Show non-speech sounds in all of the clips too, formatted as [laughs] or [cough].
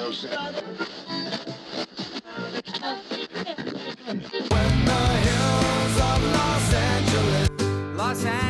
Los Angeles,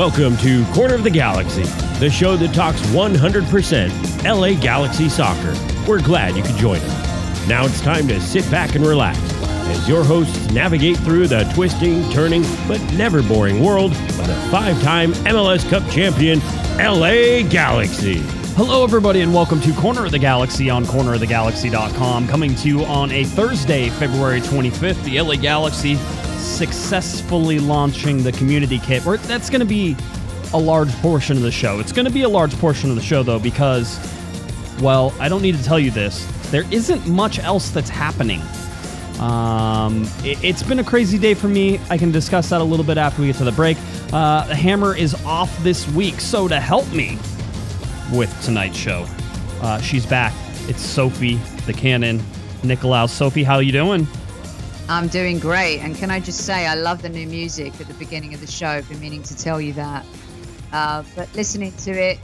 Welcome to Corner of the Galaxy, the show that talks 100% LA Galaxy soccer. We're glad you could join us. Now it's time to sit back and relax as your hosts navigate through the twisting, turning, but never boring world of the five time MLS Cup champion, LA Galaxy. Hello, everybody, and welcome to Corner of the Galaxy on cornerofthegalaxy.com. Coming to you on a Thursday, February 25th, the LA Galaxy successfully launching the community kit. Where that's going to be a large portion of the show. It's going to be a large portion of the show, though, because, well, I don't need to tell you this. There isn't much else that's happening. Um, it, has been a crazy day for me. I can discuss that a little bit after we get to the break. Uh, the hammer is off this week, so to help me with tonight's show, uh, she's back. It's Sophie the Cannon Nicolaou. Sophie, how you doing? I'm doing great. And can I just say, I love the new music at the beginning of the show. I've been meaning to tell you that. Uh, but listening to it,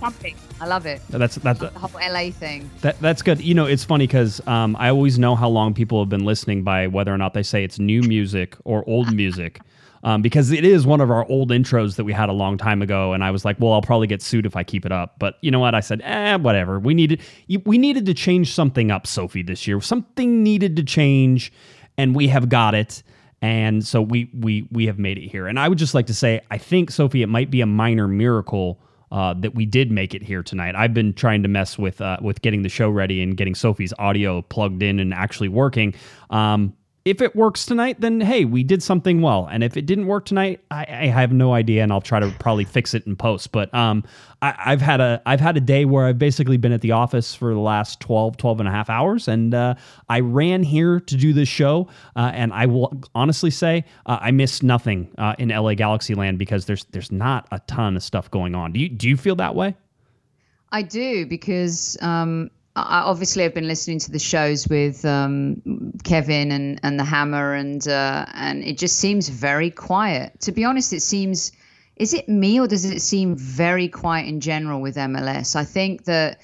pumping. I love it. That's that's the whole LA thing. That that's good. You know, it's funny because um, I always know how long people have been listening by whether or not they say it's new music or old music. Um, because it is one of our old intros that we had a long time ago, and I was like, "Well, I'll probably get sued if I keep it up." But you know what? I said, "Eh, whatever." We needed we needed to change something up, Sophie, this year. Something needed to change, and we have got it. And so we we we have made it here. And I would just like to say, I think Sophie, it might be a minor miracle uh, that we did make it here tonight. I've been trying to mess with uh, with getting the show ready and getting Sophie's audio plugged in and actually working. Um, if it works tonight, then hey, we did something well. And if it didn't work tonight, I, I have no idea, and I'll try to probably fix it in post. But um, I, have had a I've had a day where I've basically been at the office for the last 12, 12 and a half hours, and uh, I ran here to do this show. Uh, and I will honestly say uh, I missed nothing uh, in LA Galaxy Land because there's there's not a ton of stuff going on. Do you do you feel that way? I do because um, I obviously I've been listening to the shows with um, Kevin and, and the Hammer, and uh, and it just seems very quiet. To be honest, it seems. Is it me or does it seem very quiet in general with MLS? I think that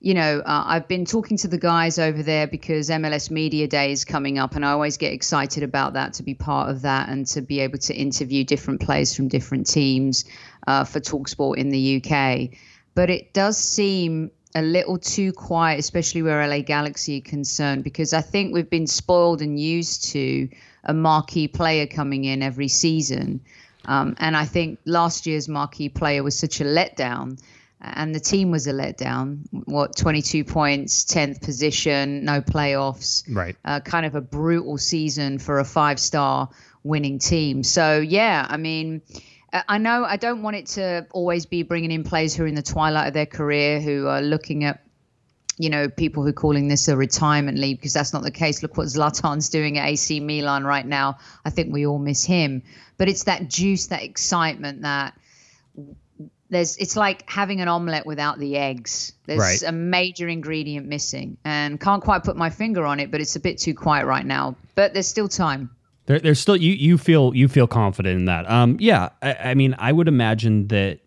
you know, uh, I've been talking to the guys over there because MLS Media Day is coming up, and I always get excited about that to be part of that and to be able to interview different players from different teams uh, for Talksport in the UK. But it does seem a little too quiet, especially where LA Galaxy are concerned, because I think we've been spoiled and used to a marquee player coming in every season. Um, and I think last year's marquee player was such a letdown, and the team was a letdown. What, 22 points, 10th position, no playoffs. Right. Uh, kind of a brutal season for a five star winning team. So, yeah, I mean, I know I don't want it to always be bringing in players who are in the twilight of their career who are looking at you know, people who are calling this a retirement league because that's not the case. Look what Zlatan's doing at AC Milan right now. I think we all miss him. But it's that juice, that excitement that there's it's like having an omelette without the eggs. There's Right. a major ingredient missing. And can't quite put my finger on it, but it's a bit too quiet right now. But there's still time. There, there's still you you feel you feel confident in that. Um, yeah, I, I mean, I would imagine that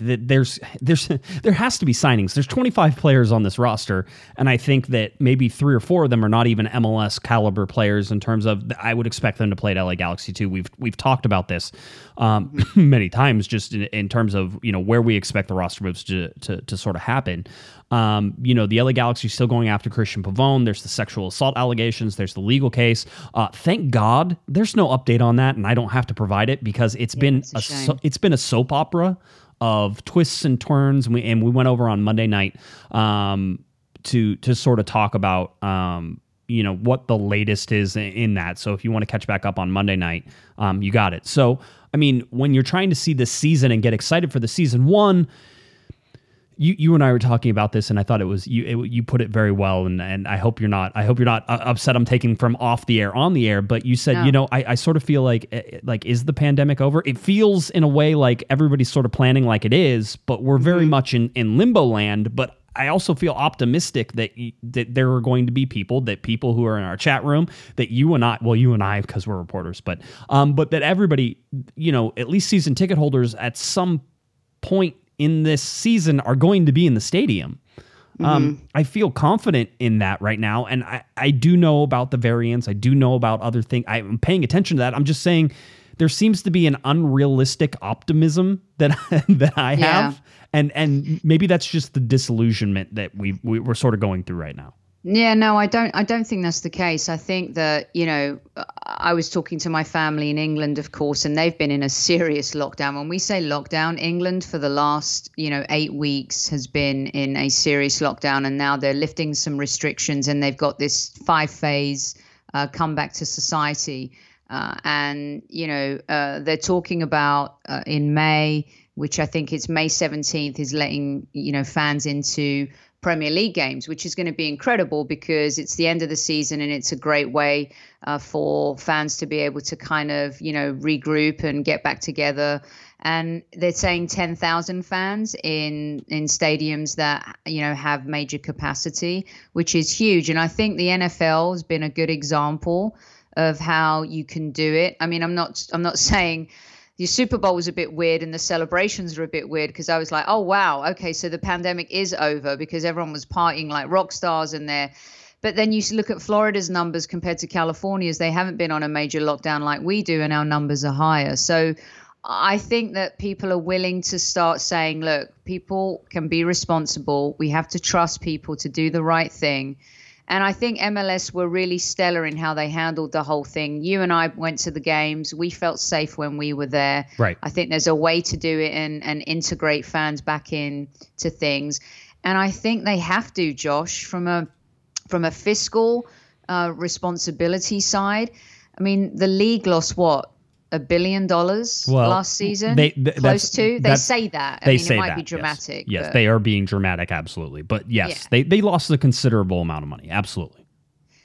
there's there's [laughs] there has to be signings. There's 25 players on this roster, and I think that maybe three or four of them are not even MLS caliber players in terms of. I would expect them to play at LA Galaxy too. We've we've talked about this um, [laughs] many times, just in, in, terms of you know where we expect the roster moves to to, to sort of happen. Um, you know, the LA Galaxy is still going after Cristian Pavón. There's the sexual assault allegations. There's the legal case. Uh, thank God there's no update on that, and I don't have to provide it because it's yeah, been a, a so, it's been a soap opera of twists and turns. And we, and we went over on Monday night um, to to sort of talk about um, you know what the latest is in that. So if you want to catch back up on Monday night, um, you got it. So I mean, when you're trying to see this season and get excited for the season, one you you and I were talking about this, and I thought it was you it, you put it very well, and and I hope you're not I hope you're not uh, upset. I'm taking from off the air on the air, but you said no. you know I, I sort of feel like eh, eh, like is the pandemic over? It feels in a way like everybody's sort of planning like it is, but we're very mm-hmm. much in in limbo land. But I also feel optimistic that that there are going to be people that people who are in our chat room that you and I well you and I because we're reporters but um but that everybody you know at least season ticket holders at some point in this season are going to be in the stadium. Um, mm-hmm. Um, I feel confident in that right now, and I, I do know about the variants. I do know about other things. I'm paying attention to that. I'm just saying there seems to be an unrealistic optimism that [laughs] that I have, yeah. and and maybe that's just the disillusionment that we, we we're sort of going through right now. Yeah, no, I don't. I don't think that's the case. I think that you know, I was talking to my family in England, of course, and they've been in a serious lockdown. When we say lockdown, England for the last you know eight weeks has been in a serious lockdown, and now they're lifting some restrictions, and they've got this five phase uh, come back to society. Uh, and you know, uh, they're talking about uh, in May, which I think it's May 17th, is letting you know fans into Premier League games, which is going to be incredible because it's the end of the season and it's a great way uh, for fans to be able to kind of, you know, regroup and get back together. And they're saying 10,000 fans in in stadiums that you know have major capacity, which is huge. And I think the NFL has been a good example of how you can do it. I mean, I'm not I'm not [laughs] saying the Super Bowl was a bit weird and the celebrations were a bit weird because I was like, oh wow, okay, so the pandemic is over because everyone was partying like rock stars in there. But then you look at Florida's numbers compared to California's, they haven't been on a major lockdown like we do, and our numbers are higher. So I think that people are willing to start saying, look, people can be responsible. We have to trust people to do the right thing. And I think MLS were really stellar in how they handled the whole thing. You and I went to the games. We felt safe when we were there. Right. I think there's a way to do it and, and integrate fans back in to things. And I think they have to, Josh, from a from a fiscal uh, responsibility side. I mean, the league lost what a billion dollars well, last season. They, th- close to. They say that. I they mean, say it might that, be dramatic. Yes, yes they are being dramatic, absolutely. But yes, yeah. they they lost a considerable amount of money, absolutely.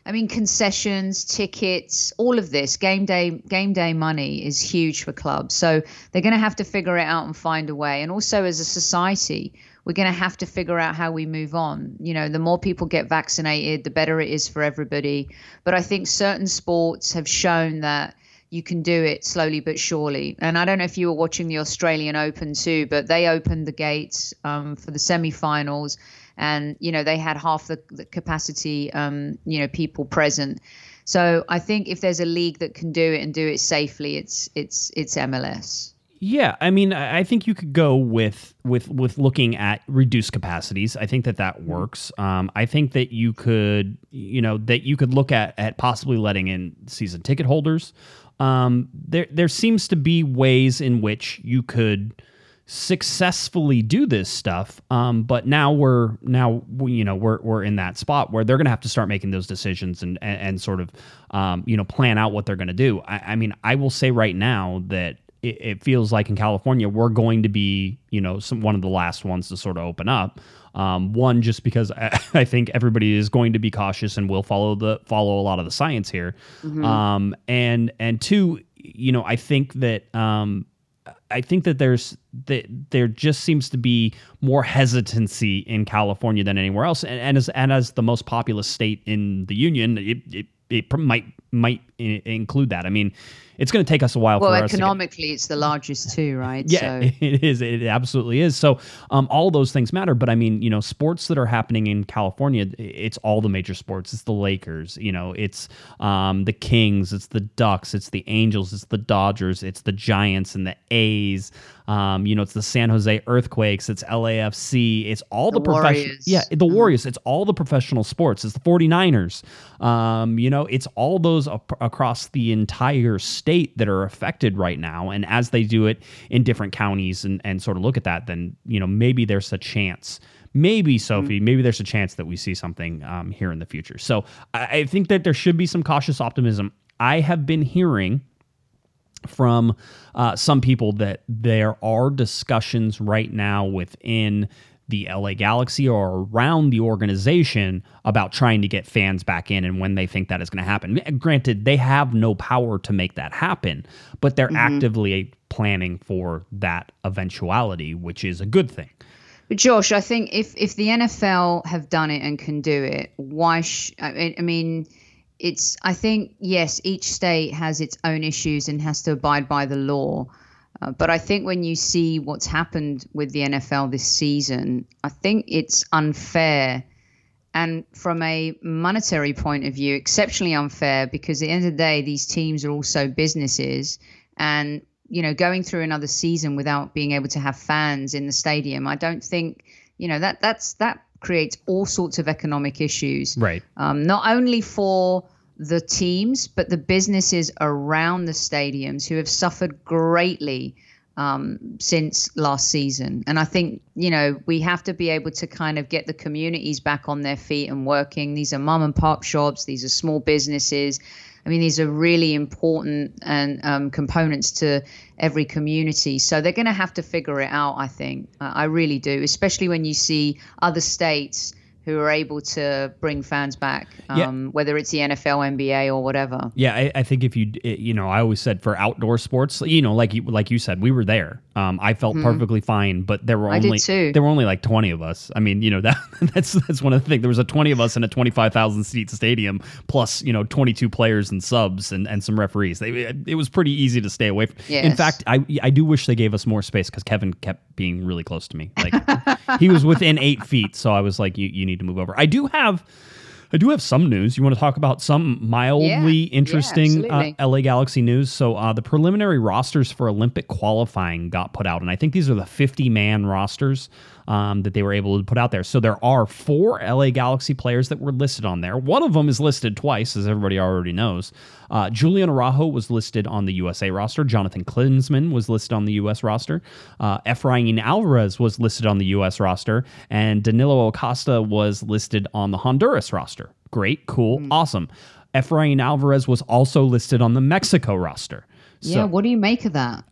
I mean, concessions, tickets, all of this game day game day money is huge for clubs. So they're going to have to figure it out and find a way. And also, as a society, we're going to have to figure out how we move on. You know, the more people get vaccinated, the better it is for everybody. But I think certain sports have shown that you can do it slowly but surely. And I don't know if you were watching the Australian Open too, but they opened the gates um, for the semi-finals, and you know they had half the, the capacity, um, you know, people present. So I think if there's a league that can do it and do it safely, it's it's it's MLS. Yeah, I mean, I think you could go with with with looking at reduced capacities. I think that that works. Um, I think that you could, you know, that you could look at at possibly letting in season ticket holders um, there there seems to be ways in which you could successfully do this stuff. Um, but now we're now you know we're we're in that spot where they're going to have to start making those decisions and and, and sort of um, you know plan out what they're going to do. I, I mean, I will say right now that it, it feels like in California we're going to be you know some one of the last ones to sort of open up. Um, one, just because I, [laughs] I, think everybody is going to be cautious and will follow the follow a lot of the science here. Mm-hmm. Um, and and two, you know, I think that um, I think that there's that there just seems to be more hesitancy in California than anywhere else, and, and as and as the most populous state in the union, it, it it might might I- include that. I mean, it's going to take us a while Well, for us to get- economically, it's the largest too, right? yeah, So, [laughs] it is. It absolutely is. So, um, all those things matter. But I mean, you know, sports that are happening in California, it's all the major sports. It's the Lakers. You know, it's um, the Kings. It's the Ducks. It's the Angels. It's the Dodgers. It's the Giants and the A's. Um, you know, it's the San Jose Earthquakes. It's LAFC. It's all the, The professional. Yeah, the Warriors. It's all the professional sports. It's the 49ers. Um, you know, it's all those ap- across the entire state that are affected right now. And as they do it in different counties and, and sort of look at that, then, you know, maybe there's a chance. Maybe, Sophie, maybe there's a chance that we see something um, here in the future. So I, I think that there should be some cautious optimism. I have been hearing from uh, some people that there are discussions right now within the LA Galaxy or around the organization about trying to get fans back in and when they think that is going to happen. Granted, they have no power to make that happen, but they're mm-hmm. actively planning for that eventuality, which is a good thing. But Josh, I think if if the NFL have done it and can do it, why? Sh- I I mean, it's. I think yes, each state has its own issues and has to abide by the law. Uh, but I think when you see what's happened with the NFL this season, I think it's unfair. And from a monetary point of view, exceptionally unfair because at the end of the day, these teams are also businesses. And, you know, going through another season without being able to have fans in the stadium, I don't think, you know, that that's that creates all sorts of economic issues Right. um, not only for the teams, but the businesses around the stadiums who have suffered greatly um, since last season. And I think, you know, we have to be able to kind of get the communities back on their feet and working. These are mom and pop shops, these are small businesses. I mean, these are really important and um, components to every community. So they're going to have to figure it out, I think. Uh, I really do, especially when you see other states who are able to bring fans back, Yeah. um, whether it's the NFL, NBA, or whatever. Yeah, I, I think if you, you know, I always said for outdoor sports, you know, like you, like you said, we were there. Um, I felt perfectly fine, but there were only there were only like twenty of us. I mean, you know, [laughs] that that's that's one of the things. There was a twenty of us in a twenty five thousand seat stadium, plus you know twenty two players and subs and, and some referees. They, it was pretty easy to stay away. From. In fact, I I do wish they gave us more space because Kevin kept being really close to me. Like [laughs] he was within eight feet, so I was like, you you need to move over. I do have. I do have some news. You want to talk about some mildly Yeah, yeah, interesting uh. LA Galaxy news. So uh, the preliminary rosters for Olympic qualifying got put out, and I think these are the 50 man rosters um, that they were able to put out there. So there are four LA Galaxy players that were listed on there. One of them is listed twice, as everybody already knows. Uh, Julian Araujo was listed on the USA roster. Jonathan Klinsmann was listed on the US roster. Uh, Efrain Alvarez was listed on the US roster, and Danilo Acosta was listed on the Honduras roster. Great, cool, awesome. Efrain Alvarez was also listed on the Mexico roster. yeah, what do you make of that?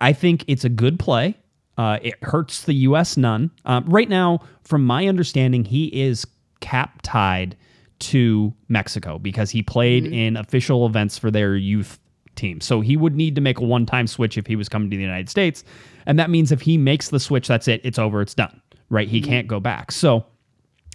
I think it's a good play. Uh, it hurts the U.S. none. Um, right now, from my understanding, he is cap tied to Mexico because he played in official events for their youth team. So he would need to make a one time switch if he was coming to the United States. And that means if he makes the switch, that's it. It's over. It's done. Right? He can't go back. So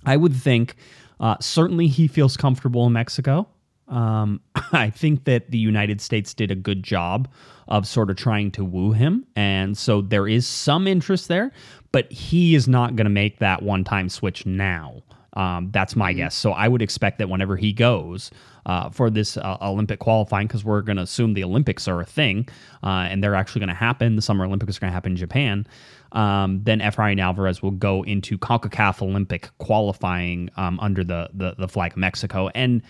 I would think uh, certainly he feels comfortable in Mexico. Um, [laughs] I think that the United States did a good job of sort of trying to woo him. And so there is some interest there, but he is not going to make that one time switch now. Um, that's my guess. So I would expect that whenever he goes uh, for this uh, Olympic qualifying, because we're going to assume the Olympics are a thing uh, and they're actually going to happen, the Summer Olympics are going to happen in Japan, um, then Efrain Alvarez will go into CONCACAF Olympic qualifying um, under the, the, the flag of Mexico. And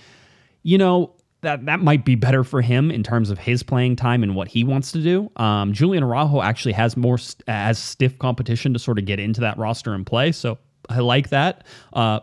you know that that might be better for him in terms of his playing time and what he wants to do. Um, Julian Araujo actually has more st- as stiff competition to sort of get into that roster and play, so I like that. Uh,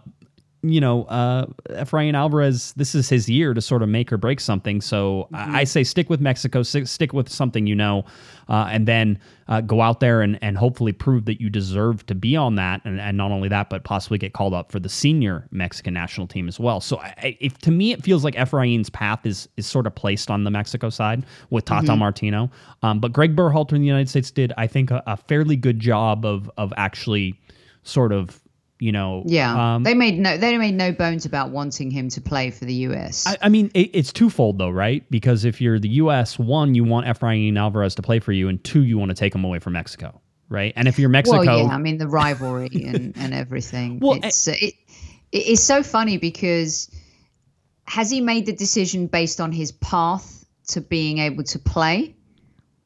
you know, uh, Efrain Alvarez, this is his year to sort of make or break something. So I, I say stick with Mexico, stick, stick with something you know, uh, and then uh, go out there and, and hopefully prove that you deserve to be on that. And, and not only that, but possibly get called up for the senior Mexican national team as well. So I, if to me, it feels like Efrain's path is is sort of placed on the Mexico side with Tata Martino. Um, but Greg Berhalter in the United States did, I think, a, a fairly good job of of actually sort of You know, Yeah, um, they made no they made no bones about wanting him to play for the U.S. I, I mean, it, it's twofold though, right? Because if you're the U.S., one, you want Efrain Alvarez to play for you, and two, you want to take him away from Mexico, right? And if you're Mexico, well, yeah, I mean the rivalry and, and everything. [laughs] Well, it's uh, it, it's so funny because has he made the decision based on his path to being able to play,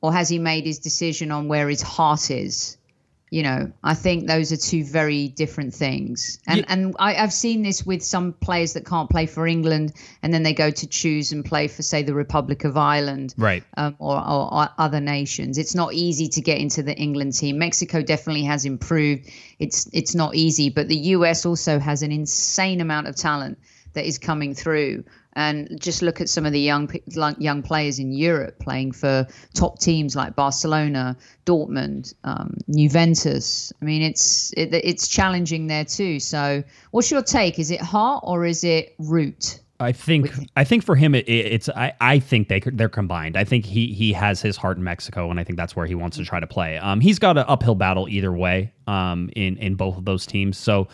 or has he made his decision on where his heart is? You know, I think those are two very different things. And Yeah. and I, I've seen this with some players that can't play for England, and then they go to choose and play for, say, the Republic of Ireland right? um, or, or, or other nations. It's not easy to get into the England team. Mexico definitely has improved. It's it's not easy, but the US also has an insane amount of talent that is coming through. And just look at some of the young young players in Europe playing for top teams like Barcelona, Dortmund, um, Juventus. I mean, it's it, it's challenging there too. So, what's your take? Is it heart or is it root? I think I think for him it, it- it's I, I think they they're combined. I think he he has his heart in Mexico, and I think that's where he wants to try to play. Um, he's got an uphill battle either way. Um, in in both of those teams, so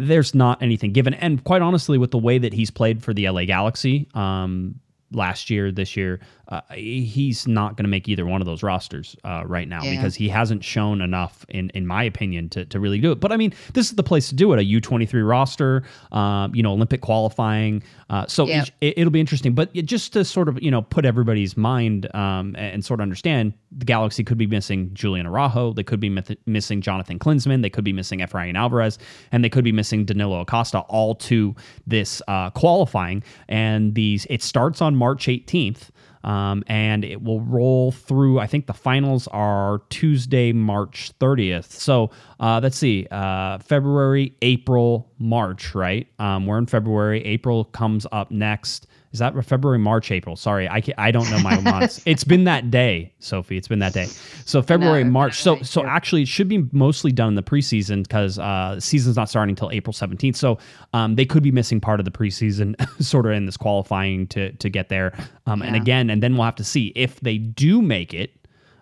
there's not anything given. And quite honestly, with the way that he's played for the LA Galaxy, um, last year, this year, uh, he's not going to make either one of those rosters uh, right now Yeah. because he hasn't shown enough, in in my opinion, to, to really do it. But I mean, this is the place to do it. A U twenty three roster, um, you know, Olympic qualifying. Uh, so Yeah. it, it'll be interesting. But just to sort of you know put everybody's mind um, and sort of understand, the Galaxy could be missing Julian Araujo. They could be myth- missing Jonathan Klinsmann. They could be missing Efrain Alvarez, and they could be missing Danilo Acosta. All to this uh, qualifying, and these it starts on March eighteenth. Um, and it will roll through. I think the finals are Tuesday, March 30th. So uh, let's see, uh, February, April, March, right? Um, we're in February. April comes up next. Is that February, March, April? Sorry, I can't, I don't know my months. [laughs] It's been that day, Sophie. It's been that day. So February, know, March. So so yeah. actually, it should be mostly done in the preseason because uh, the season's not starting until April 17th. So um, they could be missing part of the preseason, [laughs] sort of in this qualifying to to get there. Um, And again, and then we'll have to see if they do make it.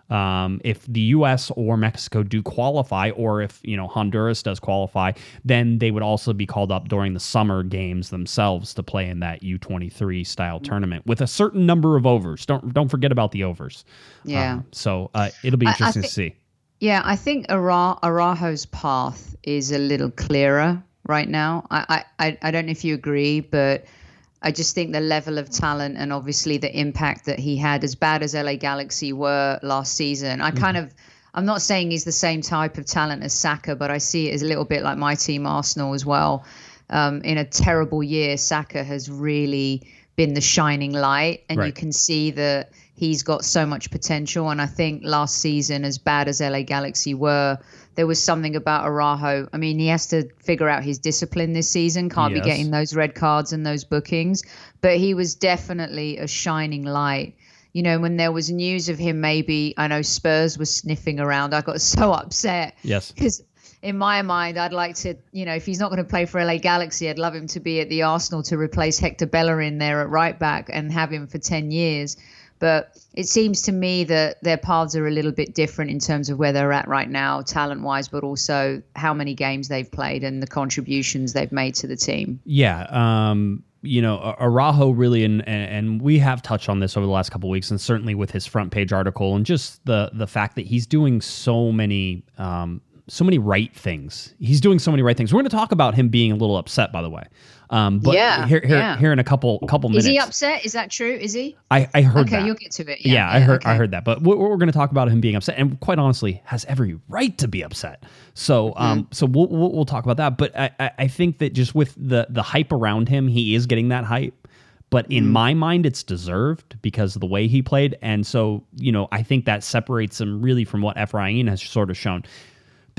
Um, if the U.S. or Mexico do qualify, or if you know Honduras does qualify, then they would also be called up during the summer games themselves to play in that U23 style tournament with a certain number of overs. Don't don't forget about the overs. Yeah. Um, so uh, it'll be interesting to see. Yeah, I think Ara- Araujo's path is a little clearer right now. I, I- I don't know if you agree, but I just think the level of talent and obviously the impact that he had, as bad as LA Galaxy were last season, I kind of. I'm not saying he's the same type of talent as Saka, but I see it as a little bit like my team, Arsenal, as well. Um, in a terrible year, Saka has really been the shining light, and you can see that he's got so much potential. And I think last season, as bad as LA Galaxy were, there was something about Araujo. I mean, he has to figure out his discipline this season. Can't Yes. be getting those red cards and those bookings. But he was definitely a shining light. You know, when there was news of him, maybe I know Spurs was sniffing around. I got [laughs] so upset Yes. because in my mind, I'd like to, you know, if he's not going to play for LA Galaxy, I'd love him to be at the Arsenal to replace Hector Bellerin there at right back and have him for 10 years. But it seems to me that their paths are a little bit different in terms of where they're at right now, talent wise, but also how many games they've played and the contributions they've made to the team. Yeah, um, you know, A- Araujo really, and, and we have touched on this over the last couple weeks, and certainly with his front page article, and just the the fact that he's doing so many. Um, so many right things. He's doing so many right things. We're going to talk about him being a little upset, by the way. Um, but Yeah, here, here, yeah. here in a couple couple minutes. Is he upset? Is that true? Is he? I, I heard Okay, that. you'll get to it. Yeah, Yeah, I yeah, heard I heard that. But we're, we're going to talk about him being upset, and quite honestly, has every right to be upset. So, um, Mm-hmm. so we'll, we'll we'll talk about that. But I, I I think that just with the the hype around him, he is getting that hype. But in Mm-hmm. my mind, it's deserved because of the way he played, and so you know I think that separates him really from what Efrain has sort of shown.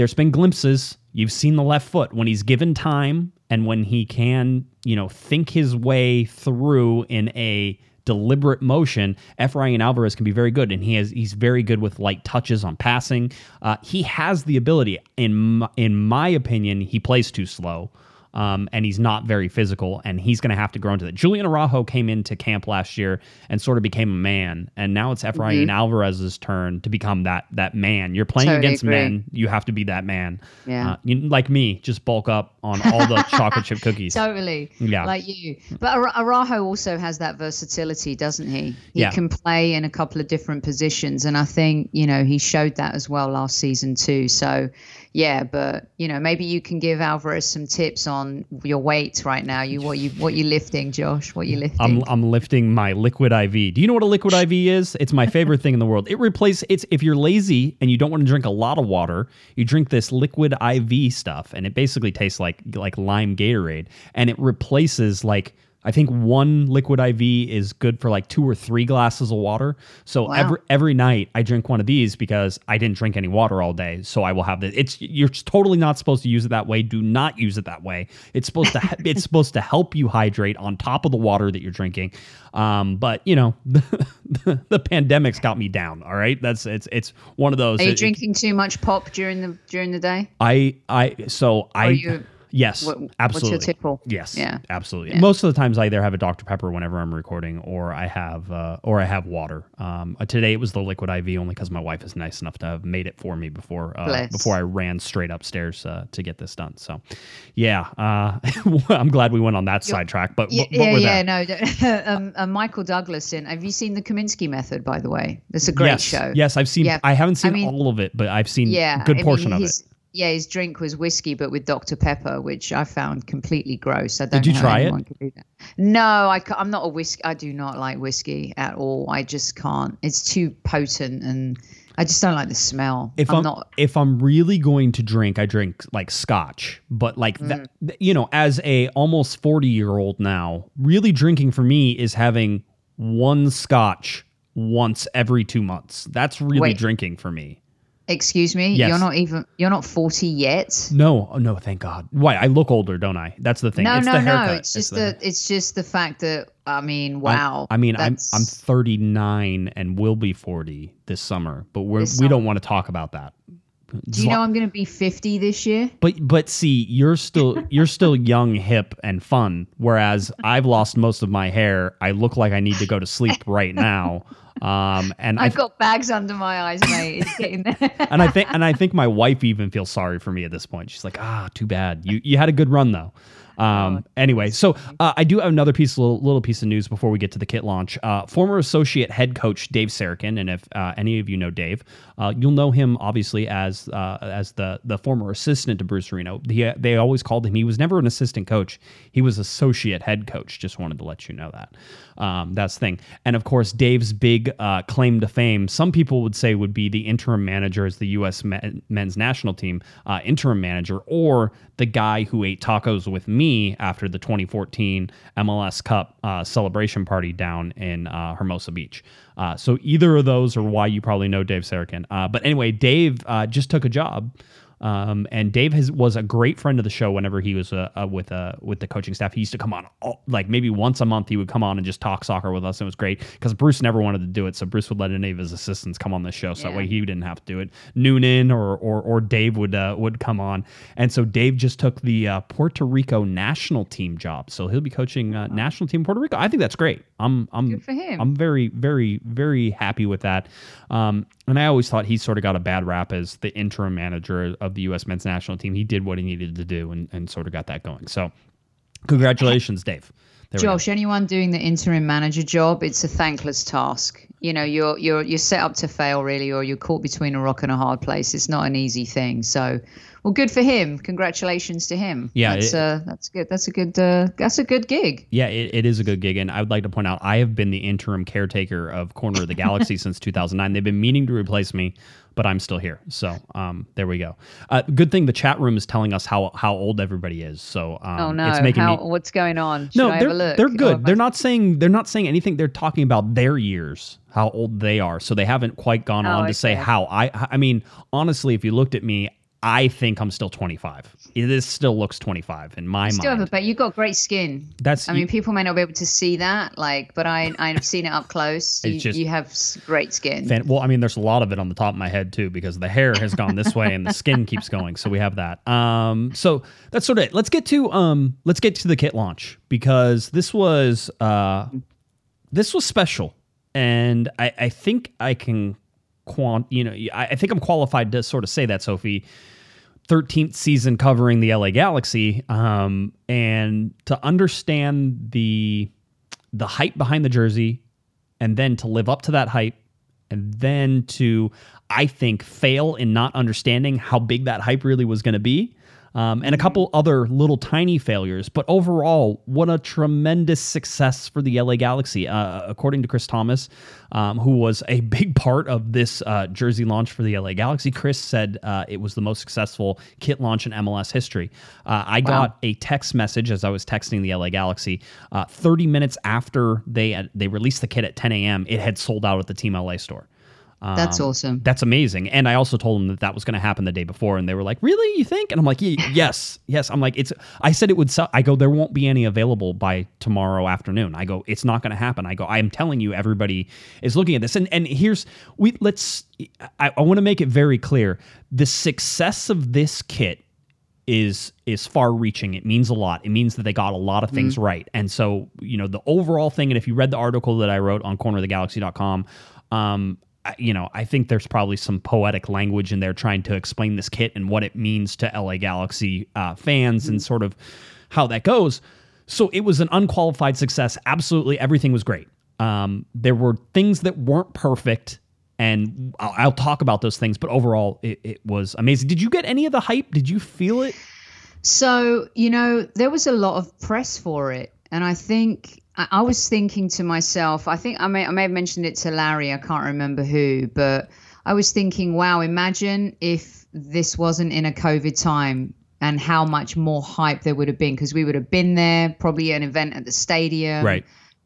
There's been glimpses. You've seen the left foot when he's given time and when he can, you know, think his way through in a deliberate motion. Efrain Alvarez can be very good, and he has he's very good with light touches on passing. Uh, he has the ability. In my, in my opinion, he plays too slow. Um, and he's not very physical, and he's going to have to grow into that. Julian Araujo came into camp last year and sort of became a man, and now it's Efrain Mm-hmm. Alvarez's turn to become that that man. You're playing Totally against agree. men, you have to be that man. Yeah. Uh, you, like me, just bulk up on all the [laughs] chocolate chip cookies. Totally. Yeah. Like you. But Ara- Araujo also has that versatility, doesn't he? He Yeah. can play in a couple of different positions. And I think, you know, he showed that as well last season too. So, yeah, but, you know, maybe you can give Alvarez some tips on your weight right now. You What you what you lifting, Josh? What you lifting? I'm I'm lifting my liquid IV. Do you know what a liquid IV is? It's my favorite thing in the world. It replaces it's if you're lazy and you don't want to drink a lot of water, you drink this liquid IV stuff and it basically tastes like like lime Gatorade and it replaces like I think one liquid IV is good for like two or three glasses of water. So Wow. every every night I drink one of these because I didn't drink any water all day. So I will have this. It's you're totally not supposed to use it that way. Do not use it that way. It's supposed to [laughs] it's supposed to help you hydrate on top of the water that you're drinking. Um, but you know [laughs] the, the, pandemic's got me down. All right, that's it's it's one of those. Are you it- drinking too much pop during the during the day? I I so I you- yes What- what's your absolutely tipple? yes Yeah. absolutely Yeah. most of the times I either have a Dr Pepper whenever I'm recording or I have uh, or I have water. Um, uh, today it was the liquid IV only because my wife is nice enough to have made it for me before uh, before I ran straight upstairs uh, to get this done. So yeah, uh, [laughs] I'm glad we went on that sidetrack. But, Yeah, yeah, yeah, no. [laughs] um, uh, Michael Douglas in. Have you seen the Kominsky Method? By the way, it's a great yes, show. yes, I've seen. Yeah. I haven't seen I mean- all of it, but I've seen yeah, a good I mean, portion of it. Yeah, his drink was whiskey, but with Dr Pepper, which I found completely gross. I don't Did you know try it? do that. No, I, I'm not a whiskey. I do not like whiskey at all. I just can't. It's too potent, and I just don't like the smell. if I'm, I'm, not. if I'm really going to drink, I drink like scotch. But like that, Mm. th- you know, as a almost 40 year old now, really drinking for me is having one scotch once every two months. That's really Wait. drinking for me. Excuse me. Yes. You're not even. You're not 40 yet. No, oh, no, thank God. Why? I look older, don't I? That's the thing. No, it's no, the no. It's just the, the. It's just the fact that. I mean, wow. I, mean, I'm I'm 39 and will be 40 this summer, but we're we don't want to talk about that. Do you know I'm going to be 50 this year? But but see, you're still you're still young, hip, and fun. Whereas I've lost most of my hair. I look like I need to go to sleep right now. [laughs] Um, and I've got bags under my eyes, mate. It's getting there. [laughs] and I think and I think my wife even feels sorry for me at this point. She's like, ah, too bad. You you had a good run though. Um, anyway, so uh, I do have another piece, little, little piece of news before we get to the kit launch. Uh, former associate head coach Dave Sarachan, and if uh, any of you know Dave, uh, you'll know him obviously as uh, as the the former assistant to Bruce Arena. He, they always called him. He was never an assistant coach. He was associate head coach. Just wanted to let you know that. Um, that's the thing. And of course, Dave's big uh, claim to fame, some people would say, would be the interim manager as the U.S. men's national team uh, interim manager, or the guy who ate tacos with me after the 2014 MLS Cup uh, celebration party down in uh, Hermosa Beach. Uh, so either of those are why you probably know Dave Sarachan. Uh, but anyway, Dave uh, just took a job. Um, and Dave has, was a great friend of the show whenever he was uh, uh, with uh, with the coaching staff. He used to come on all, like maybe once a month. He would come on and just talk soccer with us. And It was great because Bruce never wanted to do it, so Bruce would let any of his assistants come on the show, so that way he didn't have to do it. Noonan or or, or Dave would uh, would come on, and so Dave just took the uh, Puerto Rico national team job, so he'll be coaching uh, national team Puerto Rico. I think that's great. I'm I'm Good for him. I'm very, very, very happy with that. Um, and I always thought he sort of got a bad rap as the interim manager of the U.S. men's national team. He did what he needed to do and, and sort of got that going. So, congratulations, Dave. There. Josh, anyone doing the interim manager job, it's a thankless task. You know, you're you're you're set up to fail really, or you're caught between a rock and a hard place. It's not an easy thing. So, well, good for him. Congratulations to him. Yeah, that's it- uh, that's good. That's a good uh, that's a good gig. Yeah, it, it is a good gig. And I would like to point out, I have been the interim caretaker of Corner of the Galaxy [laughs] since 2009. They've been meaning to replace me, but I'm still here. So um, there we go. Uh, good thing the chat room is telling us how how old everybody is. So um, oh no, it's making how me. what's going on? Should no, I they're a look? they're good. I- they're not saying they're not saying anything. They're talking about their years, how old they are. So they haven't quite gone Oh, on to say how I. I mean, honestly, if you looked at me, I think I'm still 25. This still looks 25 in my Still have mind. but you've got great skin. That's I mean, people may not be able to see that, like, but I I've seen it up close. You, just- you have great skin. Fan- well, I mean, there's a lot of it on the top of my head too, because the hair has gone this way and the skin keeps going. So we have that. Um, so that's sort of it. Let's get to um, let's get to the kit launch because this was uh, this was special, and I, I think I can quant, you know, I, I think I'm qualified to sort of say that, Sophie. 13th season covering the LA Galaxy, um, and to understand the the hype behind the jersey, and then to live up to that hype, and then to I think fail in not understanding how big that hype really was going to be. Um, and a couple other little tiny failures, but overall, what a tremendous success for the LA Galaxy. Uh, according to Chris Thomas, um, who was a [laughs] big part of this uh, jersey launch for the LA Galaxy, Chris said uh, it was the most successful kit launch in MLS history. Uh, I got a text message as I was texting the LA Galaxy. Uh, 30 minutes after they had, they released the kit at 10 a.m., it had sold out at the Team LA store. That's awesome. That's amazing. And I also told them that that was going to happen the day before, and they were like, "Really? You think?" And I'm like, [laughs] "Yes, yes." I'm like, "It's." I said it would. Sell. I go, "There won't be any available by tomorrow afternoon." I go, "It's not going to happen." I go, "I am telling you, everybody is looking at this." And and here's we let's. I, I want to make it very clear: the success of this kit is is far reaching it means a lot it means that they got a lot of things right and so you know the overall thing and if you read the article that i wrote on cornerofthegalaxy.com um you know i think there's probably some poetic language in there trying to explain this kit and what it means to la galaxy uh, fans and sort of how that goes so it was an unqualified success absolutely everything was great um, there were things that weren't perfect and I'll, I'll talk about those things. But overall, it, it was amazing. Did you get any of the hype? Did you feel it? So, you know, there was a lot of press for it. And I think I, was thinking to myself, I think I may, I may have mentioned it to Larry, I can't remember who, but I was thinking, wow, imagine if this wasn't in a COVID time and how much more hype there would have been because we would have been there, probably an event at the stadium, Right.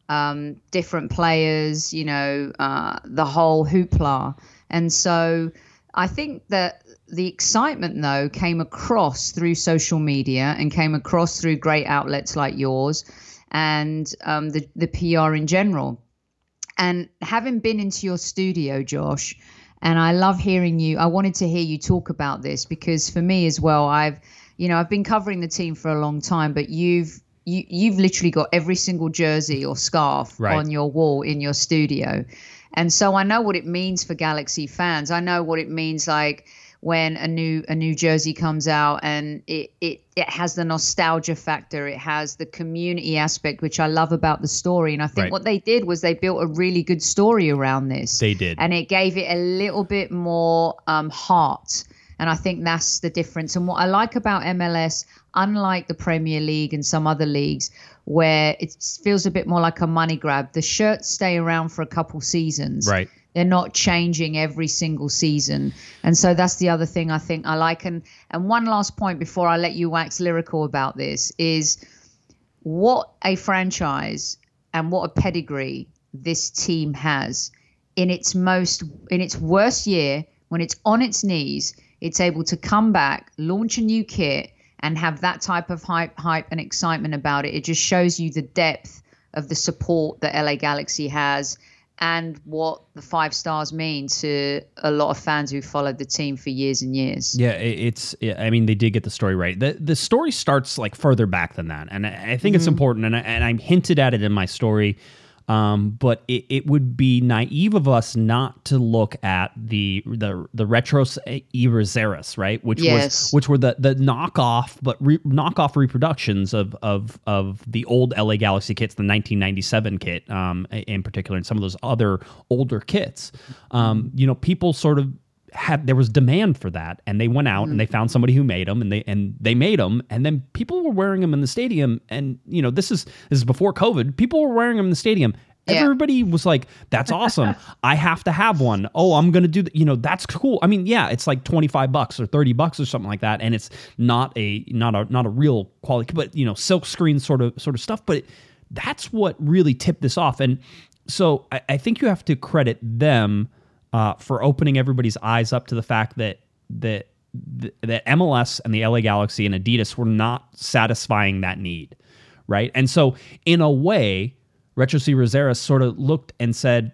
um, different players, you know, uh, the whole hoopla. And so I think that the excitement, though, came across through social media and came across through great outlets like yours and um, the, the PR in general. And having been into your studio, Josh, and I love hearing you. I wanted to hear you talk about this because for me as well, I've, you know, I've been covering the team for a long time, but you've you you've literally got every single jersey or scarf Right. on your wall in your studio. And so I know what it means for Galaxy fans. I know what it means like when a new a new jersey comes out and it it it has the nostalgia factor, it has the community aspect which I love about the story. And I think Right. what they did was they built a really good story around this. They did. And it gave it a little bit more um, heart. And I think that's the difference. And what I like about MLS, unlike the Premier League and some other leagues, where it feels a bit more like a money grab, the shirts stay around for a couple seasons. Right. They're not changing every single season. And so that's the other thing I think I like. And and one last point before I let you wax lyrical about this is what a franchise and what a pedigree this team has in its most in its worst year when it's on its knees it's able to come back launch a new kit and have that type of hype hype and excitement about it it just shows you the depth of the support that LA Galaxy has and what the five stars mean to a lot of fans who followed the team for years and years Yeah, it, it's. yeah, I mean, they did get the story right. the The story starts like further back than that, and I, I think it's mm-hmm. important. And I, and I hinted at it in my story, um, but it, it would be naive of us not to look at the the the retros Ibezeras, right? Which Yes. was which were the the knockoff, but re, knockoff reproductions of of of the old LA Galaxy kits, the 1997 kit, um, in particular, and some of those other older kits. Um, you know, people sort of had there was demand for that and they went out and they mm-hmm. found somebody who made them and they and they made them and then people were wearing them in the stadium and you know this is this is before covid people were wearing them in the stadium. Yeah. everybody was like that's awesome. [laughs] I have to have one. Oh i'm gonna do that you know that's cool. I mean yeah it's like 25 bucks or 30 bucks or something like that and it's not a not a not a real quality but you know silk screen sort of sort of stuff but that's what really tipped this off and so i, I think you have to credit them uh, for opening everybody's eyes up to the fact that that that MLS and the LA Galaxy and Adidas were not satisfying that need, right? And so in a way, Retro C Rosera sort of looked and said,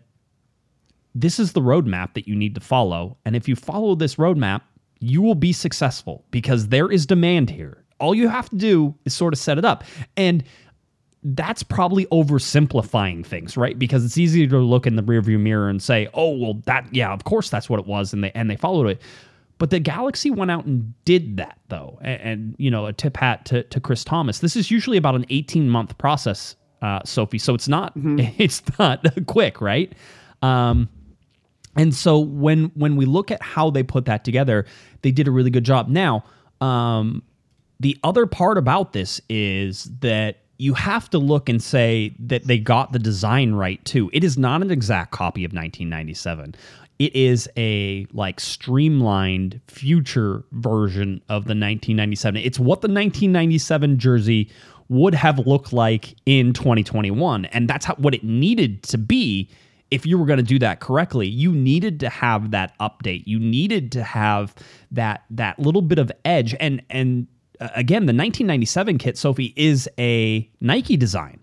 "This is the roadmap that you need to follow, and if you follow this roadmap, you will be successful because there is demand here. All you have to do is sort of set it up." And that's probably oversimplifying things, right? Because it's easy to look in the rearview mirror and say, "Oh, well, that yeah, of course that's what it was," and they and they followed it. But the Galaxy went out and did that though, and, and you know, a tip hat to, to Chris Thomas. This is usually about an eighteen month process, uh, Sophie. So it's not [laughs] it's not [laughs] quick, right? Um, and so when when we look at how they put that together, they did a really good job. Now, um, the other part about this is that you have to look and say that they got the design right too. It is not an exact copy of 1997. It is a like streamlined future version of the 1997. It's what the 1997 jersey would have looked like in 2021 and that's how, what it needed to be if you were going to do that correctly you needed to have that update you needed to have that that little bit of edge and and again the 1997 kit sophie is a nike design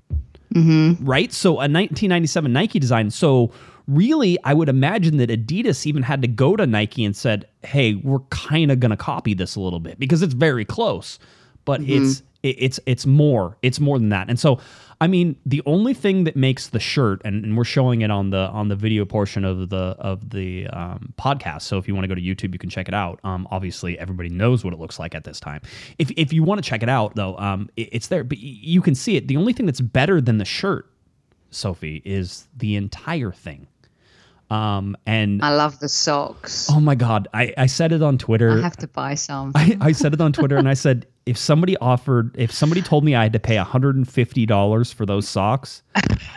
mm-hmm. right? So a 1997 nike design. So really i would imagine that adidas even had to go to nike and said hey we're kind of going to copy this a little bit because it's very close but mm-hmm. it's it, it's it's more it's more than that. And so i mean the only thing that makes the shirt and, and we're showing it on the on the video portion of the of the um, podcast. So if you want to go to youtube you can check it out. Um, obviously everybody knows what it looks like at this time. If, if you want to check it out though um, it- it's there but you can see it. The only thing that's better than the shirt sophie is the entire thing um, and I love the socks. oh my god I, I said it on twitter I have to buy some. I, I said it on Twitter and I said if somebody offered if somebody told me I had to pay $150 for those socks,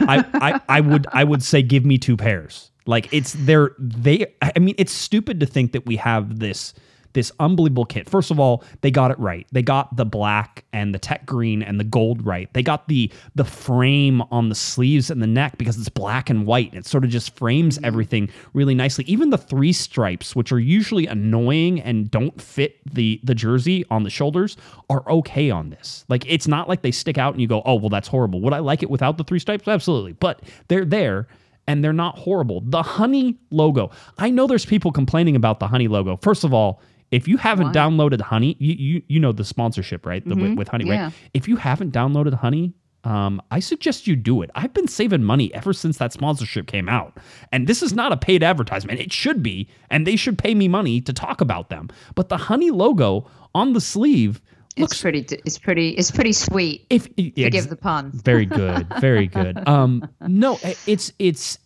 I, I I would I would say give me two pairs. Like it's they're they I mean it's stupid to think that we have this this unbelievable kit. First of all, they got it right. They got the black and the tech green and the gold right. They got the the frame on the sleeves and the neck because it's black and white. It sort of just frames mm-hmm. everything really nicely. Even the three stripes, which are usually annoying and don't fit the the jersey on the shoulders, are okay on this. Like it's not like they stick out and you go, "Oh, well that's horrible." Would I like it without the three stripes? Absolutely. But they're there and they're not horrible. The honey logo. I know there's people complaining about the honey logo. First of all, if you haven't Why? downloaded Honey, you, you you know the sponsorship, right? The, with, with Honey, Yeah. right? If you haven't downloaded Honey, um, I suggest you do it. I've been saving money ever since that sponsorship came out, and this is not a paid advertisement. It should be, and they should pay me money to talk about them. But the Honey logo on the sleeve looks it's pretty. It's pretty. It's pretty sweet. if Forgive ex- the pun. very good very [laughs] good um no it's it's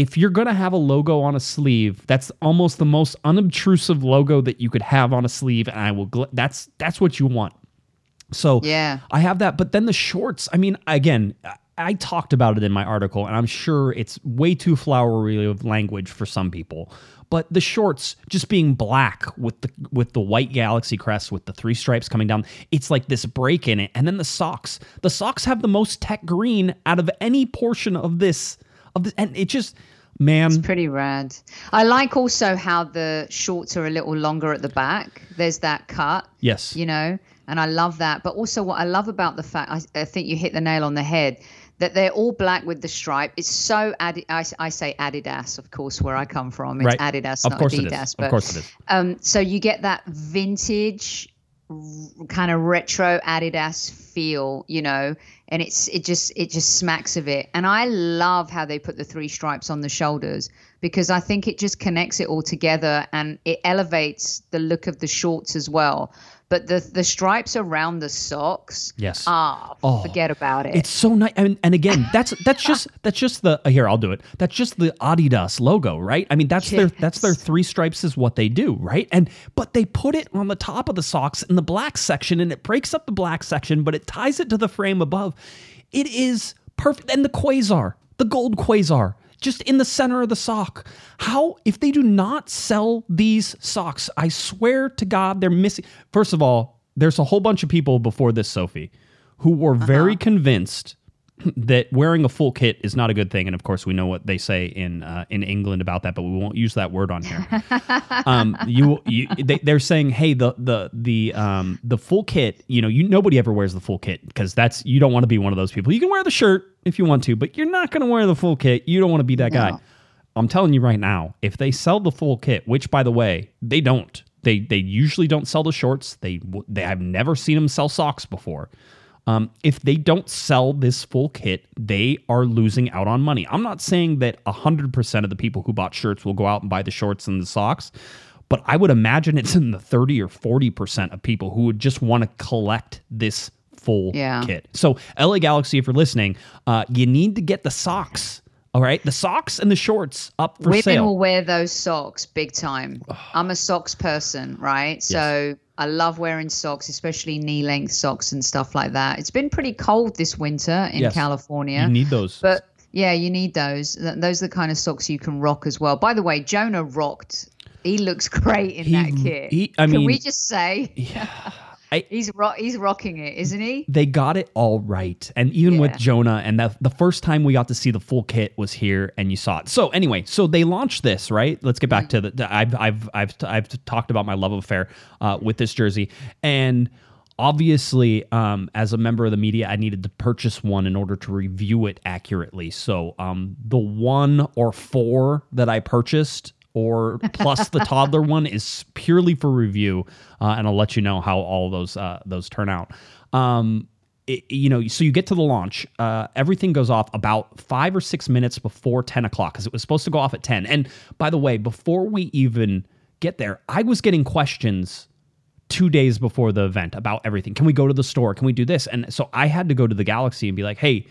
if you're gonna have a logo on a sleeve that's almost the most unobtrusive logo that you could have on a sleeve and i will gl- that's that's what you want so Yeah. I have that. But then the shorts, I mean, again, I talked about it in my article, and I'm sure it's way too flowery of language for some people. But the shorts just being black with the with the white galaxy crest with the three stripes coming down, it's like this break in it. And then the socks. The socks have the most tech green out of any portion of this of this and it just man It's Pretty rad. I like also how the shorts are a little longer at the back. There's that cut. Yes. You know, and I love that. But also, what I love about the fact, I, I think you hit the nail on the head, that they're all black with the stripe. It's so Adi- I, I say Adidas, of course, where I come from. It's Right. Adidas, Of not Adidas. is. Of But, course it is. Um, so you get that vintage kind of retro Adidas feel, you know, and it's it just it just smacks of it. And I love how they put the three stripes on the shoulders because I think it just connects it all together and it elevates the look of the shorts as well. But the the stripes around the socks, Yes. ah, Oh, forget about it. It's so nice, and, and again, that's that's just that's just the here. I'll do it. That's just the Adidas logo, right? I mean, that's their that's their three stripes is what they do, right? And but they put it on the top of the socks in the black section, and it breaks up the black section, but it ties it to the frame above. It is perfect, and the quasar, the gold quasar. Just in the center of the sock. How, if they do not sell these socks, I swear to God, they're missing. First of all, there's a whole bunch of people before this, Sophie, who were very uh-huh. convinced that wearing a full kit is not a good thing, and of course we know what they say in uh, in England about that, but we won't use that word on here. [laughs] um, you, you they, they're saying, hey, the the the um, the full kit, you know, you nobody ever wears the full kit because that's you don't want to be one of those people. You can wear the shirt if you want to, but you're not going to wear the full kit. You don't want to be that guy. I'm telling you right now, if they sell the full kit, which by the way they don't, they they usually don't sell the shorts. They they I've never seen them sell socks before. Um, if they don't sell this full kit, they are losing out on money. I'm not saying that 100% of the people who bought shirts will go out and buy the shorts and the socks, but I would imagine it's in the 30 or 40% of people who would just want to collect this full Yeah. kit. So, LA Galaxy, if you're listening, uh, you need to get the socks. All right, the socks and the shorts up for Women sale. will wear those socks big time. I'm a socks person, right? So I love wearing socks, especially knee length socks and stuff like that. It's been pretty cold this winter in Yes. California. you need those. But yeah, you need those. Th- Those are the kind of socks you can rock as well. By the way, Jonah rocked. He looks great in He- that kit. he- I can mean- we just say [laughs] I- he's ro- he's rocking it, isn't he? they got it all right. And even with Jonah, and the, the first time we got to see the full kit was here, and you saw it. So anyway, so they launched this right. Let's get back to the. the- I've I've I've I've talked about my love affair uh, with this jersey, and obviously, um, as a member of the media, I needed to purchase one in order to review it accurately. So um, the one or four that I purchased or plus the toddler one is purely for review, uh, and I'll let you know how all those uh, those turn out. Um, it- you know, so you get to the launch. Uh, everything goes off about five or six minutes before ten o'clock because it was supposed to go off at ten. And by the way, before we even get there, I was getting questions two days before the event about everything. Can we go to the store? Can we do this? And so I had to go to the Galaxy and be like, hey,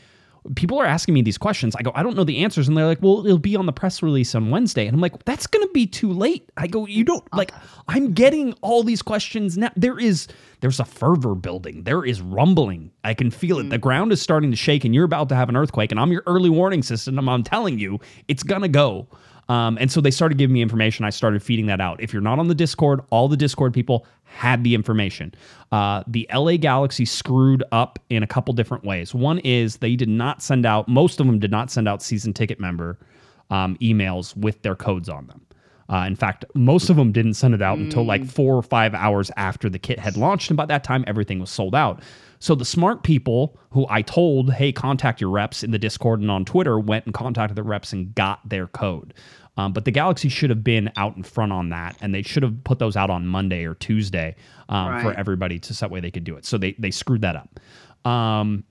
people are asking me these questions. I go, I don't know the answers. And they're like, well, it'll be on the press release on Wednesday. And I'm like, that's going to be too late. I go, you don't uh-huh. like, I'm getting all these questions now. There is, there's a fervor building. There is rumbling. I can feel it. Mm. The ground is starting to shake and you're about to have an earthquake. And I'm your early warning system. I'm telling you, it's going to go. Um, and so they started giving me information. I started feeding that out. If you're not on the Discord, all the Discord people had the information. Uh, the LA Galaxy screwed up in a couple different ways. One is they did not send out, most of them did not send out season ticket member um, emails with their codes on them. Uh, in fact, most of them didn't send it out until like four or five hours after the kit had launched. And by that time, everything was sold out. So the smart people who I told, hey, contact your reps in the Discord and on Twitter, went and contacted the reps and got their code. Um, but the Galaxy should have been out in front on that, and they should have put those out on Monday or Tuesday um, for everybody to so that way they could do it. So they they screwed that up. Um,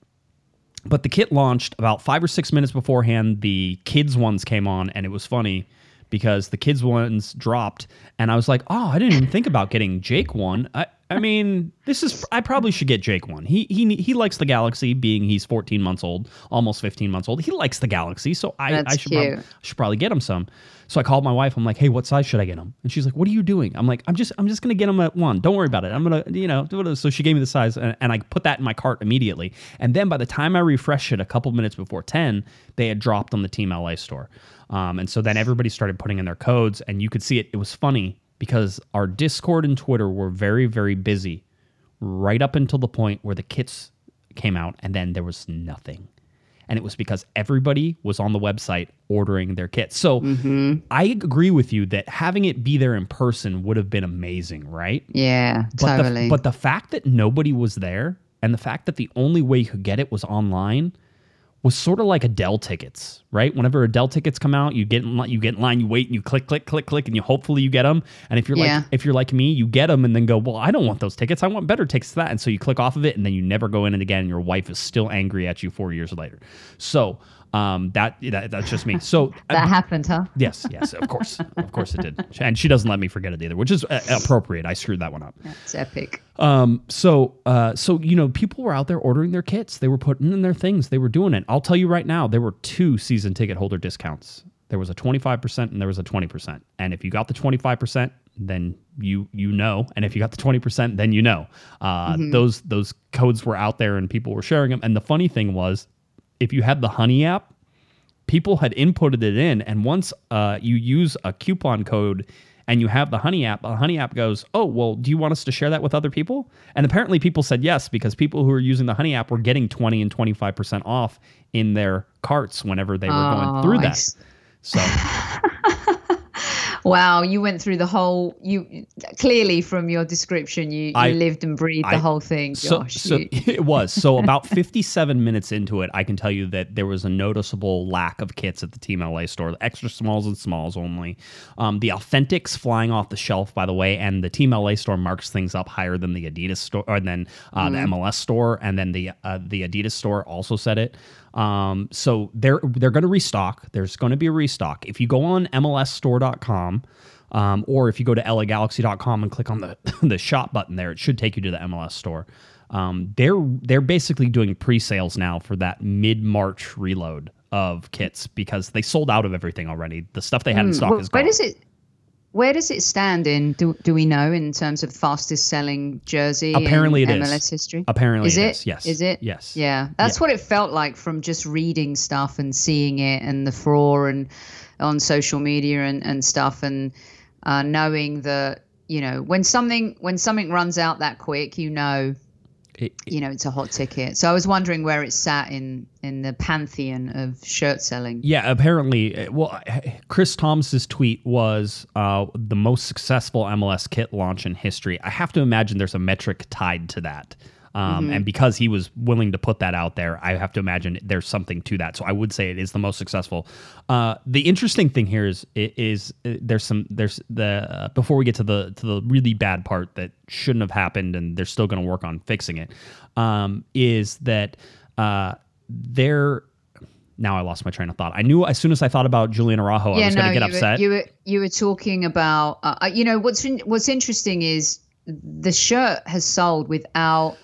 but the kit launched about five or six minutes beforehand. The kids ones came on, and it was funny because the kids ones dropped, and I was like, "Oh, I didn't even think about getting Jake one." I, I mean, this is I probably should get Jake one. He he he likes the Galaxy, being he's 14 months old, almost 15 months old. He likes the Galaxy, so I, I should prob- cute. should probably get him some. So I called my wife. I'm like, "Hey, what size should I get him?" And she's like, "What are you doing?" I'm like, "I'm just I'm just gonna get him at one. Don't worry about it. I'm gonna you know." do it." So she gave me the size, and, and I put that in my cart immediately. And then by the time I refreshed it a couple minutes before 10, they had dropped on the Team LA store. Um, and so then everybody started putting in their codes, and you could see it. It was funny because our Discord and Twitter were very very busy right up until the point where the kits came out, and then there was nothing. And it was because everybody was on the website ordering their kits. So I agree with you that having it be there in person would have been amazing, right? Yeah, But totally. The, but the fact that nobody was there and the fact that the only way you could get it was online was sort of like Adele tickets, right? Whenever Adele tickets come out, you get in line, you get in line, you wait, and you click, click, click, click, and you hopefully you get them. And if you're Yeah. like if you're like me, you get them and then go, well, I don't want those tickets. I want better tickets to that. And so you click off of it, and then you never go in it again. And your wife is still angry at you four years later. So um, that, that that's just me. [laughs] So that happened, huh? Yes, yes, of course, of course it did, and she doesn't let me forget it either, which is uh, appropriate. I screwed that one up. It's epic. Um, so, uh, so you know, people were out there ordering their kits. They were putting in their things. They were doing it. I'll tell you right now, there were two season ticket holder discounts. There was a twenty five percent and there was a twenty percent. And if you got the twenty five percent, then you you know. And if you got the twenty percent, then you know. Uh, Those those codes were out there and people were sharing them. And the funny thing was, if you had the Honey app, people had inputted it in and once uh, you use a coupon code and you have the Honey app, the Honey app goes, "Oh, well, do you want us to share that with other people?" And apparently, people said yes because people who were using the Honey app were getting twenty and twenty five percent off in their carts whenever they were going Oh, through that. So [laughs] Wow, you went through the whole. You clearly from your description, you, you I- lived and breathed I- the whole thing, So, Josh. so You- [laughs] it was. So about 57 minutes into it, I can tell you that there was a noticeable lack of kits at the Team LA store. The extra smalls and smalls only. Um, the Authentics flying off the shelf, by the way, and the Team LA store marks things up higher than the Adidas store, or than uh, the MLS store, and then the uh, the Adidas store also said it. Um, so they're they're going to restock. There's going to be a restock. If you go on MLSstore.com. Um, or if you go to lagalaxy.com and click on the [laughs] the shop button there, it should take you to the MLS store. Um, they're they're basically doing pre-sales now for that mid-March reload of kits because they sold out of everything already. The stuff they had in stock Well, is gone. it? Where does it stand in? Do, do we know in terms of fastest selling jersey? Apparently in it is. MLS history. Apparently is it it? is, yes. Is it? Yes. Yeah, that's Yeah. what it felt like from just reading stuff and seeing it and the furore and on social media and and stuff and uh, knowing that you know when something when something runs out that quick, you know It- you know it's a hot ticket. So I was wondering where it sat in in the pantheon of shirt selling. Yeah, apparently. uh, Well, Chris Thomas's tweet was uh, the most successful MLS kit launch in history. I have to imagine there's a metric tied to that. Um, And because he was willing to put that out there, I have to imagine there's something to that. So I would say it is the most successful. Uh, the interesting thing here is is uh, there's some there's the uh, before we get to the to the really bad part that shouldn't have happened and they're still going to work on fixing it. Um, is that uh, they're now I lost my train of thought. I knew as soon as I thought about Julian Araujo, I was going to get you upset. Were, you were you were talking about uh, uh, you know what's in, what's interesting is the shirt has sold without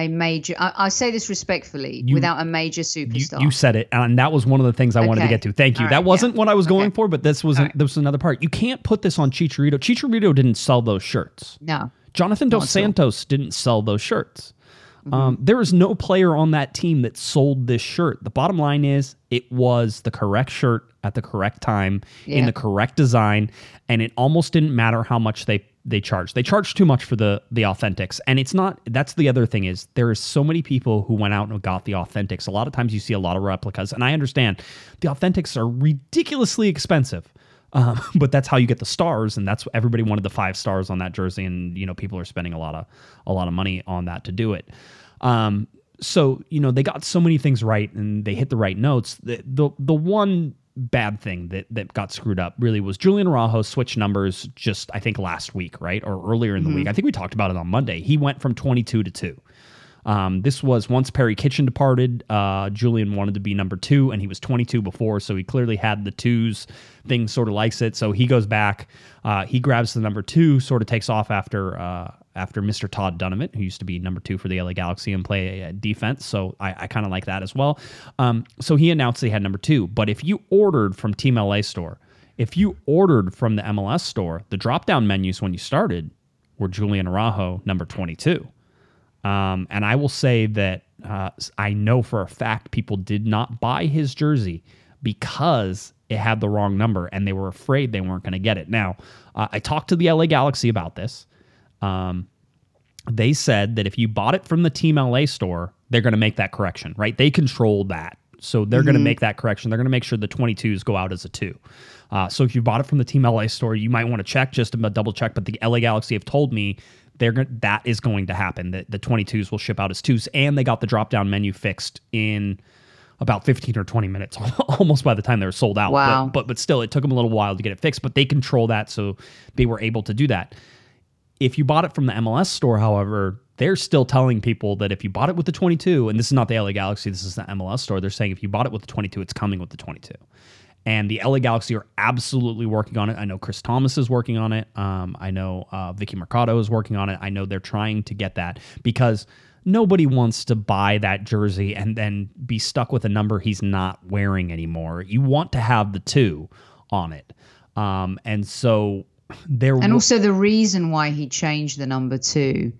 a major. I, I say this respectfully, without a major superstar. you said it, and that was one of the things I wanted to get to. Thank you. All that wasn't yeah. what I was going Okay. for, but this was right. this was another part. You can't put this on Chicharito. Chicharito didn't sell those shirts. no, Jonathan Dos Not so. Santos didn't sell those shirts. Mm-hmm. Um, there is no player on that team that sold this shirt. The bottom line is it was the correct shirt at the correct time in the correct design, and it almost didn't matter how much they they charge. They charge too much for the the authentics, and it's not. That's the other thing is there is so many people who went out and got the authentics. A lot of times you see a lot of replicas, and I understand the authentics are ridiculously expensive. Um, [laughs] but that's how you get the stars, and that's everybody wanted the five stars on that jersey, and you know people are spending a lot of a lot of money on that to do it. Um, so you know they got so many things right, and they hit the right notes. The the, the one bad thing that that got screwed up really was Julian Araujo switched numbers just I think last week, right, or earlier in the week. I think we talked about it on Monday. He went from twenty two to two. Um, this was once Perry Kitchen departed. Uh, Julian wanted to be number two, and he was 22 before, so he clearly had the twos thing. Sort of likes it, so he goes back. Uh, he grabs the number two, sort of takes off after uh, after Mr. Todd Dunavant, who used to be number two for the LA Galaxy and play uh, defense. So I, I kind of like that as well. Um, so he announced they had number two. But if you ordered from Team LA store, if you ordered from the MLS store, the drop down menus when you started were Julian Araujo number 22. Um, and I will say that uh, I know for a fact people did not buy his jersey because it had the wrong number and they were afraid they weren't going to get it. Now, uh, I talked to the LA Galaxy about this. Um, they said that if you bought it from the Team LA store, they're going to make that correction, right? They control that. So they're going to make that correction. They're going to make sure the 22s go out as a two. Uh, so if you bought it from the Team LA store, you might want to check just to double check. But the LA Galaxy have told me they're that is going to happen. That the 22s will ship out as twos, and they got the drop down menu fixed in about 15 or 20 minutes, [laughs] almost by the time they were sold out. Wow. But, but but still, it took them a little while to get it fixed. But they control that, so they were able to do that. If you bought it from the MLS store, however, they're still telling people that if you bought it with the 22, and this is not the LA Galaxy, this is the MLS store, they're saying if you bought it with the 22, it's coming with the 22. And the LA Galaxy are absolutely working on it. I know Chris Thomas is working on it. Um, I know uh, Vicky Mercado is working on it. I know they're trying to get that because nobody wants to buy that jersey and then be stuck with a number he's not wearing anymore. You want to have the two on it. Um, and so there and also the reason why he changed the number two.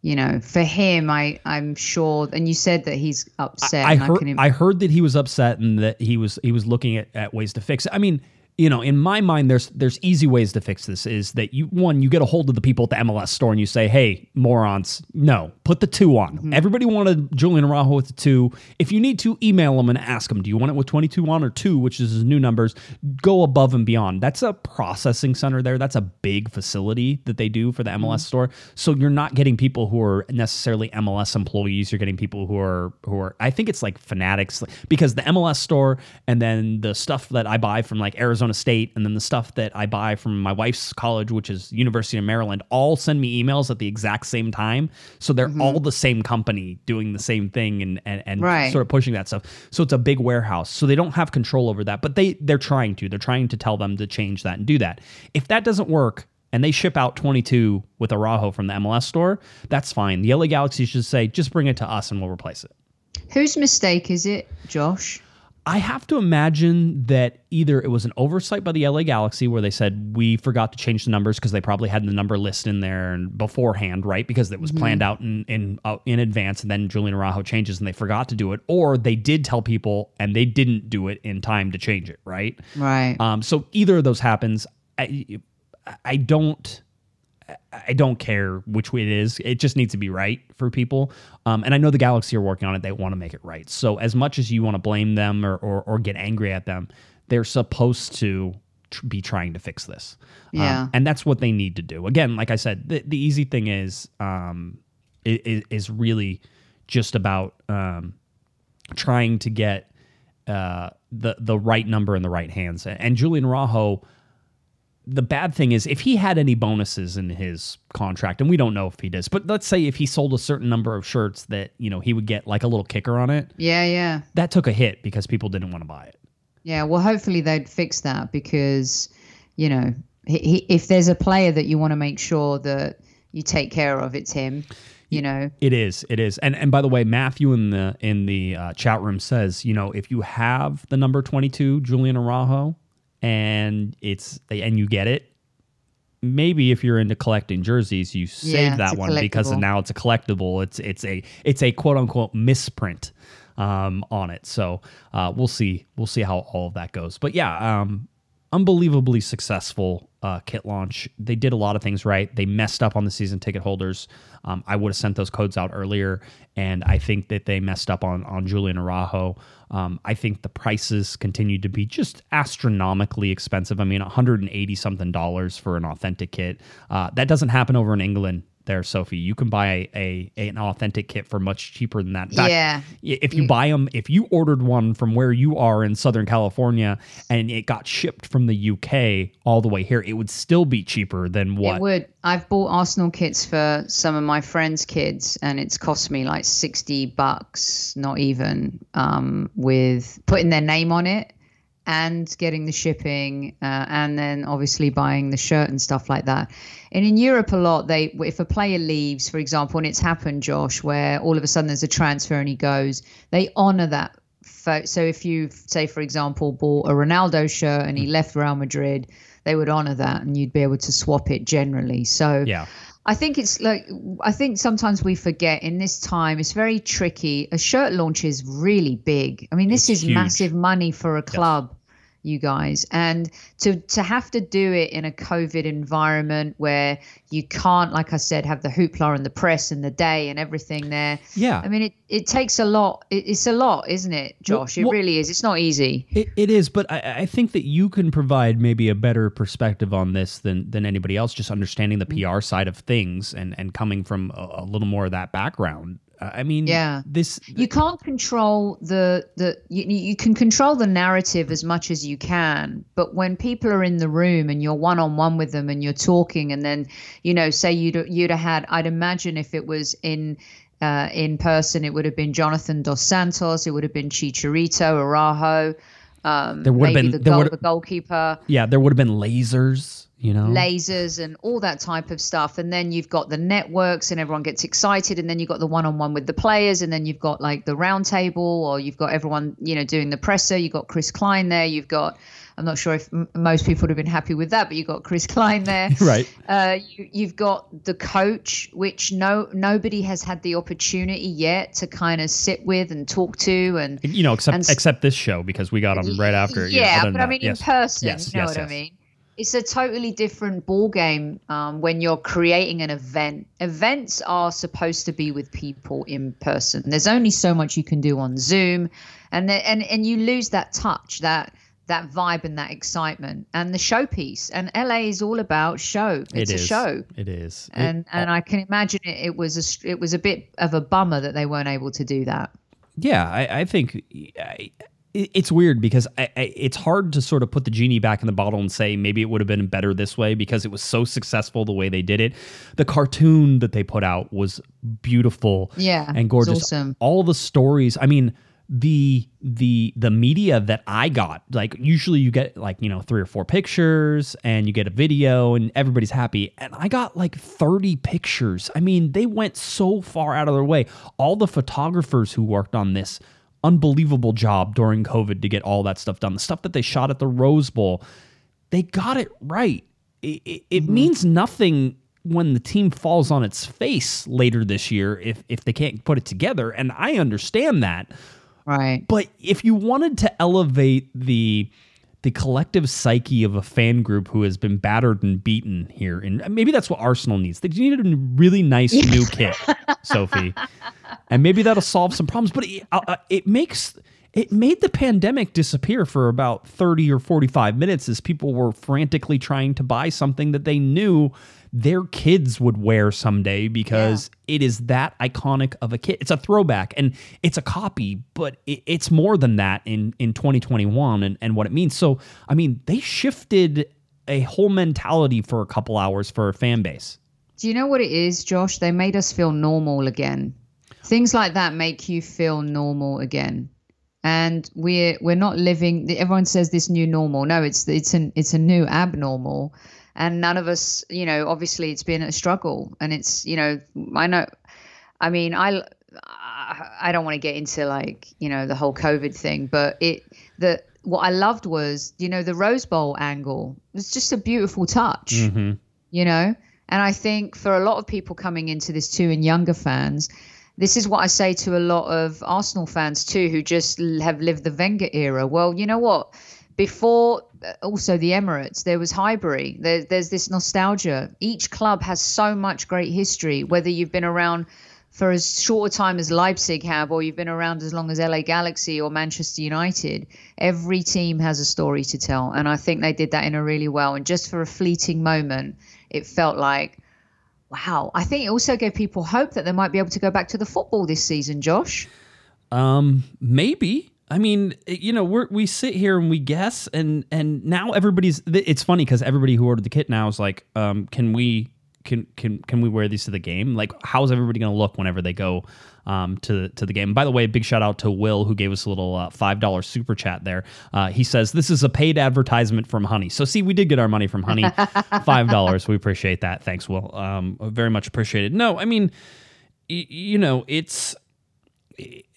You know, for him, I I'm sure, and you said that he's upset. I and heard can im- I heard that he was upset and that he was he was looking at, at ways to fix it. I mean, you know, in my mind, there's there's easy ways to fix this. Is that you one you get a hold of the people at the MLS store and you say, hey, morons, no, put the two on. Mm-hmm. Everybody wanted Julian Araujo with the two. If you need to, email them and ask them, do you want it with 22 on or two, which is his new numbers? Go above and beyond. That's a processing center there. That's a big facility that they do for the MLS Mm-hmm. store. So you're not getting people who are necessarily MLS employees. You're getting people who are who are. I think it's like fanatics because the MLS store and then the stuff that I buy from like Arizona State and then the stuff that I buy from my wife's college, which is University of Maryland, all send me emails at the exact same time. So they're mm-hmm. all the same company doing the same thing and and, and Right. sort of pushing that stuff. So it's a big warehouse. So they don't have control over that, but they they're trying to. They're trying to tell them to change that and do that. If that doesn't work and they ship out 22 with Araujo from the MLS store, that's fine. The LA Galaxy should say just bring it to us and we'll replace it. Whose mistake is it, Josh? I have to imagine that either it was an oversight by the LA Galaxy where they said we forgot to change the numbers because they probably had the number list in there and beforehand, right? Because it was planned out in in uh, in advance, and then Julian Araujo changes and they forgot to do it, or they did tell people and they didn't do it in time to change it, right? Right. Um, so either of those happens. I I don't. I don't care which way it is. It just needs to be right for people. Um, and I know the Galaxy are working on it. They want to make it right. So as much as you want to blame them or, or, or get angry at them, they're supposed to tr- be trying to fix this. Um, Yeah. and that's what they need to do. Again, like I said, the, the easy thing is um, is, is really just about um, trying to get uh, the the right number in the right hands. And Julian Araujo, the bad thing is if he had any bonuses in his contract, and we don't know if he does, but let's say if he sold a certain number of shirts that you know he would get like a little kicker on it. yeah, yeah. That took a hit because people didn't want to buy it. Yeah, well, hopefully they'd fix that because, you know, he, he, if there's a player that you want to make sure that you take care of, it's him. You know, It is. It is. And and by the way, Matthew in the in the uh, chat room says, you know, if you have the number twenty two, Julian Araujo, and it's and you get it, maybe if you're into collecting jerseys, you save Yeah, that one because now it's a collectible. It's it's a it's a quote unquote misprint um, on it. So uh, we'll see we'll see how all of that goes. But yeah, um, unbelievably successful uh, kit launch. They did a lot of things right. They messed up on the season ticket holders. Um, I would have sent those codes out earlier, and I think that they messed up on on Julian Araujo. Um, I think the prices continue to be just astronomically expensive. I mean, 180 something dollars for an authentic kit. Uh, that doesn't happen over in England. There, Sophie, you can buy a, a an authentic kit for much cheaper than that. Fact, Yeah. if you buy them, if you ordered one from where you are in Southern California and it got shipped from the UK all the way here, it would still be cheaper than what? it would. I've bought Arsenal kits for some of my friends' kids, and it's cost me like 60 bucks, not even, um, with putting their name on it and getting the shipping uh, and then obviously buying the shirt and stuff like that and in europe a lot they if a player leaves for example and it's happened josh where all of a sudden there's a transfer and he goes they honor that so if you say for example bought a ronaldo shirt and he left real madrid they would honor that and you'd be able to swap it generally so Yeah. I think it's like I think sometimes we forget in this time it's very tricky. A shirt launch is really big. I mean, this It's is huge. massive money for a club, you guys, and to to have to do it in a COVID environment where you can't, like I said, have the hoopla and the press and the day and everything there. Yeah. I mean, it it takes a lot. It, it's a lot, isn't it, Josh? well- it really is. It's not easy. It, it is, but I, I think that you can provide maybe a better perspective on this than than anybody else. Just understanding the Mm-hmm. PR side of things and and coming from a, a little more of that background. I mean, Yeah. this you can't control the the you, you can control the narrative as much as you can but when people are in the room and you're one on one with them and you're talking and then you know say you'd you'd have had I'd imagine if it was in uh, in person it would have been Jonathan dos Santos it would have been Chicharito Araujo um, There would have been- the, goal, the goalkeeper yeah, there would have been lasers. You know, lasers and all that type of stuff and then you've got the networks and everyone gets excited and then you've got the one-on-one with the players and then you've got like the round table or you've got everyone you know doing the presser you've got chris klein there you've got I'm not sure if m- most people would have been happy with that, but you've got Chris Klein there, [laughs] Right. Uh, you, you've got the coach, which no nobody has had the opportunity yet to kind of sit with and talk to, and You know, except And except this show because we got him right after. you know, yeah, other than but I mean yes. in person, Yes, you know yes, what yes. I mean. It's a totally different ball game um, when you're creating an event. Events are supposed to be with people in person. There's only so much you can do on Zoom, and the, and and you lose that touch, that that vibe, and that excitement, and the showpiece. And LA is all about show. It's It a show It is. It- and and I can imagine it, it was a it was a bit of a bummer that they weren't able to do that. Yeah, I, I think I, it's weird because I, I, it's hard to sort of put the genie back in the bottle and say maybe it would have been better this way because it was so successful the way they did it. The cartoon that they put out was beautiful, Yeah, and gorgeous. awesome. All the stories. I mean, the the the media that I got, like usually you get like you know three or four pictures and you get a video and everybody's happy, and I got like thirty pictures. I mean, they went so far out of their way. All the photographers who worked on this unbelievable job during COVID to get all that stuff done. The stuff that they shot at the Rose Bowl, they got it right. It, it, it Mm-hmm. means nothing when the team falls on its face later this year if if they can't put it together, and I understand that. Right. But if you wanted to elevate the the collective psyche of a fan group who has been battered and beaten here, and maybe that's what Arsenal needs. They need a really nice new kit, Sophie, [laughs] and maybe that'll solve some problems. But it, uh, uh, it makes it made the pandemic disappear for about thirty or forty five minutes as people were frantically trying to buy something that they knew their kids would wear someday because it is that iconic of a kit. It's a throwback and it's a copy, but it, it's more than that in in 2021 and, and what it means. So, I mean, they shifted a whole mentality for a couple hours for a fan base. Do you know what it is, Josh? They made us feel normal again. Things like that make you feel normal again. And we're we're not living. Everyone says this new normal. No, it's it's an it's a new abnormal, and none of us, you know, obviously it's been a struggle, and it's you know, I know, I mean, I I don't want to get into like you know the whole COVID thing, but it the what I loved was you know the Rose Bowl angle. It was just a beautiful touch mm-hmm. you know? And i think for a lot of people coming into this too and younger fans this is what i say to a lot of arsenal fans too who just have lived the wenger era. Well you know what? Before also the emirates there was highbury there, there's this nostalgia each club has so much great history whether you've been around for as short a time as Leipzig have, or you've been around as long as LA Galaxy or Manchester United, every team has a story to tell. And I think they did that in a really well. And just for a fleeting moment, it felt like, wow. I think it also gave people hope that they might be able to go back to the football this season, Josh. Um, maybe. I mean, you know, we we sit here and we guess, and and now everybody's. It's funny because everybody who ordered the kit now is like, um, can we can can can we wear these to the game? Like, how's everybody going to look whenever they go um, to to the game? By the way, big shout out to Will who gave us a little uh, five dollar super chat there. Uh, he says this is a paid advertisement from Honey. So see, we did get our money from Honey, [laughs] five dollars. We appreciate that. Thanks, Will. Um, very much appreciated. No, I mean, y- you know, it's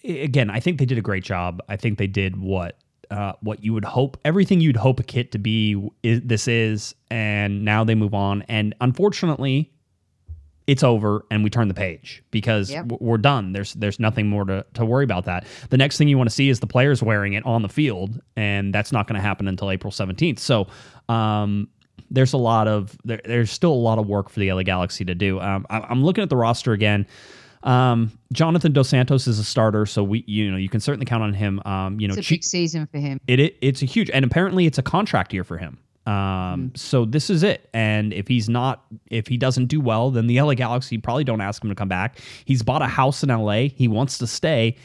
again, I think they did a great job. I think they did what uh, what you would hope, everything you'd hope a kit to be. Is, this is, and now they move on. And unfortunately, it's over, and we turn the page because Yep. we're done. There's there's nothing more to, to worry about. That the next thing you want to see is the players wearing it on the field, and that's not going to happen until April 17th. So. Um, there's a lot of there, there's still a lot of work for the LA Galaxy to do. Um, I, I'm looking at the roster again. Um, Jonathan Dos Santos is a starter, so we you know you can certainly count on him. Um, you know, It's a Chi- big season for him. it, it it's a huge and apparently it's a contract year for him. Um, so this is it. And if he's not, if he doesn't do well, then the LA Galaxy probably don't ask him to come back. He's bought a house in LA. He wants to stay.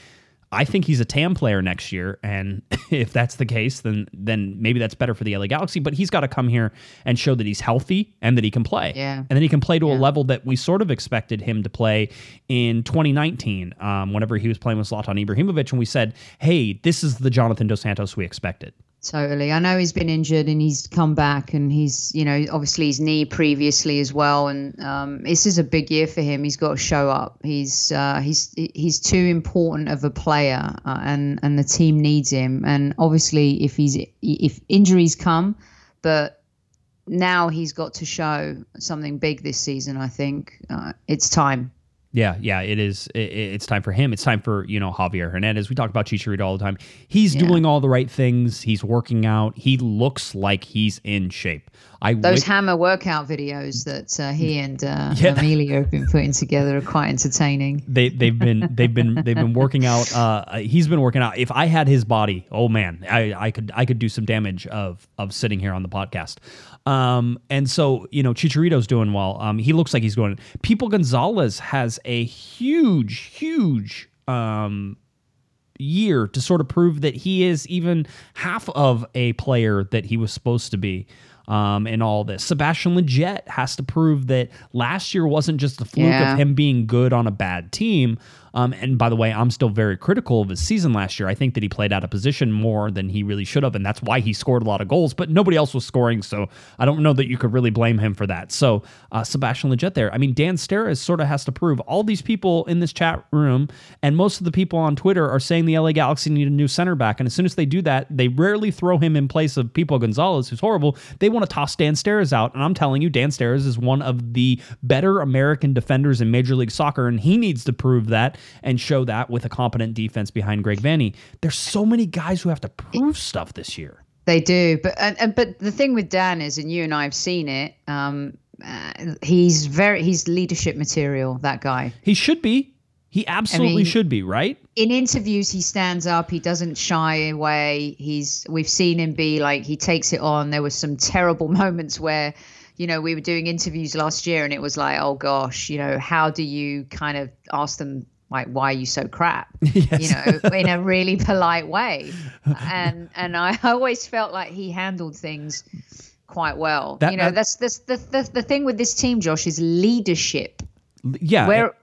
I think he's a TAM player next year, and [laughs] if that's the case, then then maybe that's better for the LA Galaxy. But he's got to come here and show that he's healthy and that he can play. Yeah. and then he can play to a level that we sort of expected him to play in 2019, um, whenever he was playing with Zlatan Ibrahimovic, and we said, "Hey, this is the Jonathan Dos Santos we expected." Totally. I know he's been injured and he's come back and he's, you know, obviously his knee previously as well. And um, this is a big year for him. He's got to show up. He's uh, he's he's too important of a player, uh, and and the team needs him. And obviously, if he's if injuries come, but now he's got to show something big this season. I think uh, it's time. Yeah, yeah, it is. It, it's time for him. It's time for you know Javier Hernandez. We talk about Chicharito all the time. He's yeah. doing all the right things. He's working out. He looks like he's in shape. I those w- hammer workout videos that uh, he and uh, [laughs] yeah. Emilio have been putting together are quite entertaining. They they've been they've been they've been working out. Uh, he's been working out. If I had his body, oh man, I, I could I could do some damage of of sitting here on the podcast. Um, and so, you know, Chicharito's doing well. Um, he looks like he's going. Pipo Gonzalez has a huge, huge um, year to sort of prove that he is even half of a player that he was supposed to be. Um, and all this. Sebastian Lletget has to prove that last year wasn't just a fluke yeah. of him being good on a bad team, um, and by the way, I'm still very critical of his season last year. I think that he played out of position more than he really should have, and that's why he scored a lot of goals. But nobody else was scoring, so I don't know that you could really blame him for that. So uh, Sebastian Lletget there. I mean, Dan Steres sort of has to prove. All these people in this chat room and most of the people on Twitter are saying the LA Galaxy need a new center back, and as soon as they do that, they rarely throw him in place of Pipo Gonzalez, who's horrible. They want to toss Dan Steres out, and I'm telling you, Dan Steres is one of the better American defenders in Major League Soccer, and he needs to prove that and show that with a competent defense behind Greg Vanney. There's so many guys who have to prove stuff this year. They do, but and, and but the thing with Dan is, and you and I have seen it. Um, uh, he's very he's leadership material. That guy. He should be. He absolutely I mean, should be, right? In interviews, he stands up. He doesn't shy away. He's we've seen him be like he takes it on. There were some terrible [laughs] moments where you know, we were doing interviews last year and it was like, oh gosh, you know, how do you kind of ask them like why are you so crap [laughs] yes. you know in a really [laughs] polite way and and i [laughs] always felt like he handled things quite well that, you know uh, that's that's the, the the thing with this team josh is leadership yeah where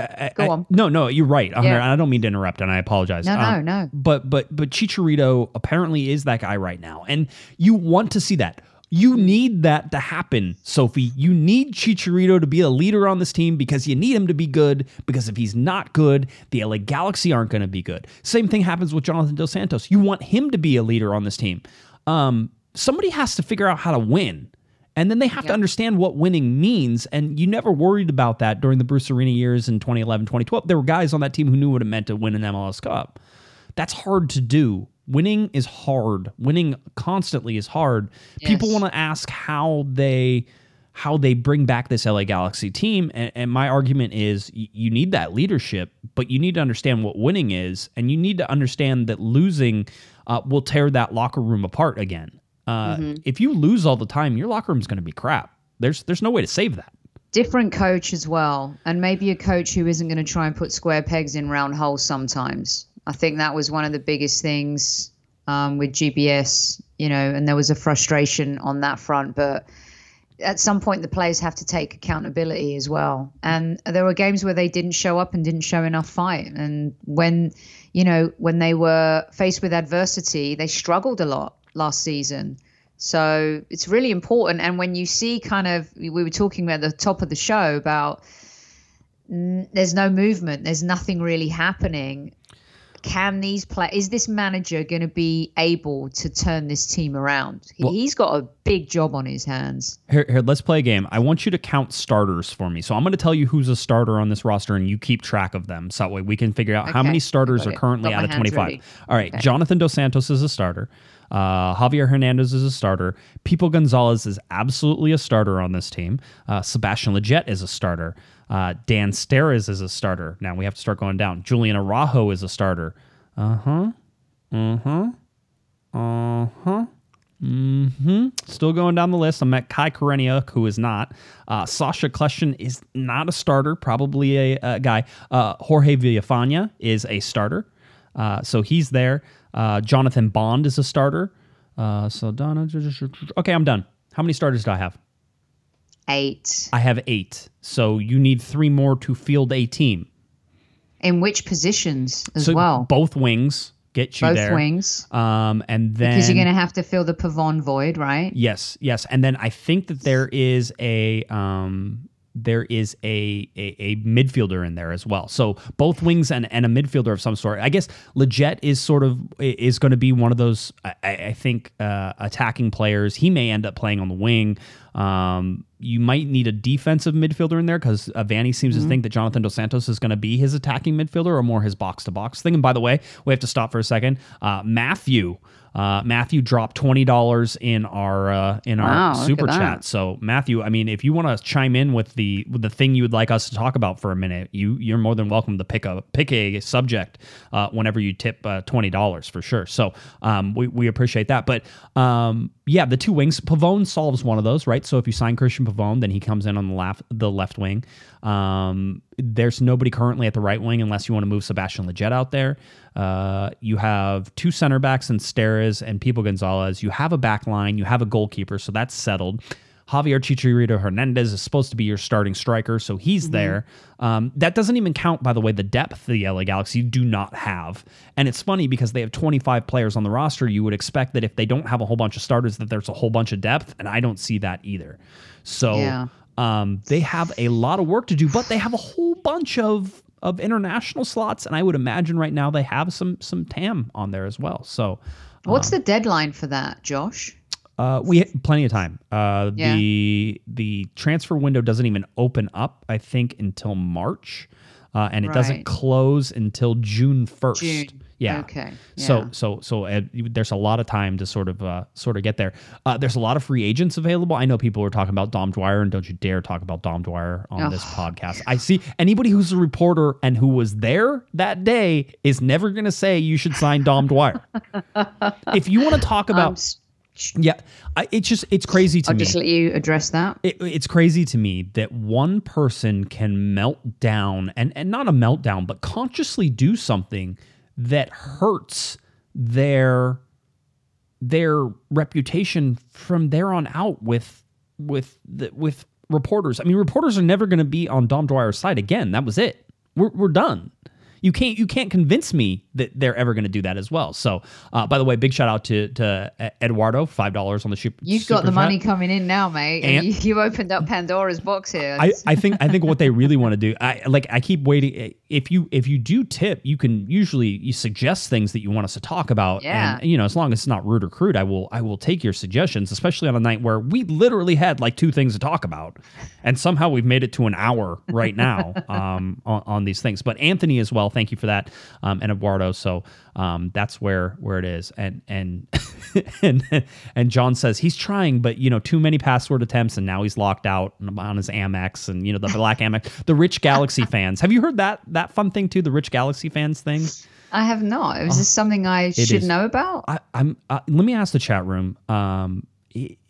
I, Go on. I, no, no, you're right. Yeah. I don't mean to interrupt, and I apologize. No, um, no, no. But but but Chicharito apparently is that guy right now, and you want to see that. You need that to happen, Sophie. You need Chicharito to be a leader on this team because you need him to be good. Because if he's not good, the LA Galaxy aren't going to be good. Same thing happens with Jonathan Dos Santos. You want him to be a leader on this team. Um, somebody has to figure out how to win. And then they have yep. to understand what winning means. And you never worried about that during the Bruce Arena years in 2011, 2012. There were guys on that team who knew what it meant to win an MLS Cup. That's hard to do winning is hard. Winning constantly is hard. Yes. People want to ask how they how they bring back this LA Galaxy team, and, and my argument is y- you need that leadership, but you need to understand what winning is, and you need to understand that losing uh, will tear that locker room apart again. Uh, mm-hmm. If you lose all the time, your locker room is going to be crap. There's there's no way to save that different coach as well, and maybe a coach who isn't going to try and put square pegs in round holes sometimes. I think that was one of the biggest things um, with GBS, you know, and there was a frustration on that front. But at some point, the players have to take accountability as well. And there were games where they didn't show up and didn't show enough fight. And when, you know, when they were faced with adversity, they struggled a lot last season. So it's really important. And when you see kind of, we were talking at the top of the show about there's no movement, there's nothing really happening can these play is this manager going to be able to turn this team around well, he's got a big job on his hands here, here let's play a game i want you to count starters for me so i'm going to tell you who's a starter on this roster and you keep track of them so that way we can figure out okay. how many starters are currently out of 25 ready. all right okay. jonathan dos santos is a starter uh, Javier Hernandez is a starter. Pipo Gonzalez is absolutely a starter on this team. Uh, Sebastian Lletget is a starter. Uh, Dan Steres is a starter. Now we have to start going down. Julian Araujo is a starter. Uh huh. Uh huh. Uh huh. Mm-hmm. Still going down the list. I'm at Kai Koreniuk, who is not. Uh, Sacha Kljestan is not a starter, probably a, a guy. Uh, Jorge Villafaña is a starter, uh, so he's there. Uh, Jonathan Bond is a starter. Uh, so Donna, okay, I'm done. How many starters do I have? Eight. I have eight. So you need three more to field a team. In which positions as so well? Both wings. get you Both there. wings. Um, and then Because you're going to have to fill the Pavón void, right? Yes, yes, and then I think that there is a um, there is a, a a midfielder in there as well. So both wings and, and a midfielder of some sort. I guess Lletget is sort of is going to be one of those. I, I think uh, attacking players. He may end up playing on the wing. Um, you might need a defensive midfielder in there because uh, Vanney seems to think that Jonathan Dos Santos is going to be his attacking midfielder or more his box to box thing. And by the way, we have to stop for a second. Uh, Matthew. Uh, Matthew dropped twenty dollars in our uh, in our Wow, look super chat. So Matthew, I mean, if you want to chime in with the with the thing you would like us to talk about for a minute, you you're more than welcome to pick a pick a subject uh, whenever you tip uh, twenty dollars for sure. So um, we we appreciate that. But um, yeah, the two wings, Pavón solves one of those, right? So if you sign Cristian Pavón, then he comes in on the left the left wing. Um, there's nobody currently at the right wing unless you want to move Sebastian Lletget out there. Uh, you have two center backs in Steres and Pipo Gonzalez. You have a back line. You have a goalkeeper, so that's settled. Javier Chicharito Hernandez is supposed to be your starting striker, so he's there. Um, that doesn't even count, by the way, the depth the LA Galaxy do not have. And it's funny because they have 25 players on the roster. You would expect that if they don't have a whole bunch of starters, that there's a whole bunch of depth, and I don't see that either. So Yeah. um, they have a lot of work to do, but they have a whole bunch of of international slots, and I would imagine right now they have some some TAM on there as well. So What's the deadline for that, Josh? Uh, we have plenty of time. Uh, Yeah. The the transfer window doesn't even open up, I think, until March, uh, and it doesn't close until June first. Yeah. Okay. So Yeah. so so uh, there's a lot of time to sort of uh, sort of get there. Uh, there's a lot of free agents available. I know people are talking about Dom Dwyer, and don't you dare talk about Dom Dwyer on this podcast. I see anybody who's a reporter and who was there that day is never going to say you should sign Dom Dwyer. [laughs] if you want to talk about yeah, I, it's just it's crazy to I'll me. just let you address that. It, it's crazy to me that one person can melt down and and not a meltdown, but consciously do something that hurts their their reputation from there on out with with the, with reporters. I mean, reporters are never going to be on Dom Dwyer's side again. That was it. We're we're done. You can't you can't convince me that they're ever going to do that as well. So, uh, by the way, big shout out to to uh, Eduardo, five dollars on the ship. You've got the money coming in now, mate. And- And you, you opened up Pandora's box here. I, I think I think what they really want to do, I like I keep waiting. If you if you do tip, you can usually you suggest things that you want us to talk about. Yeah. And you know, as long as it's not rude or crude, I will I will take your suggestions, especially on a night where we literally had like two things to talk about. And somehow we've made it to an hour right now [laughs] um on, on these things. But Anthony as well, thank you for that. Um and Eduardo. So um that's where where it is. And and [laughs] and and John says he's trying, but you know, too many password attempts, and now he's locked out on his Amex, and you know the black Amex. The Rich Galaxy [laughs] fans, have you heard that that fun thing too? The Rich Galaxy fans thing. I have not. Is this something I should Oh, is. know about? I, I'm. Uh, let me ask the chat room. Um,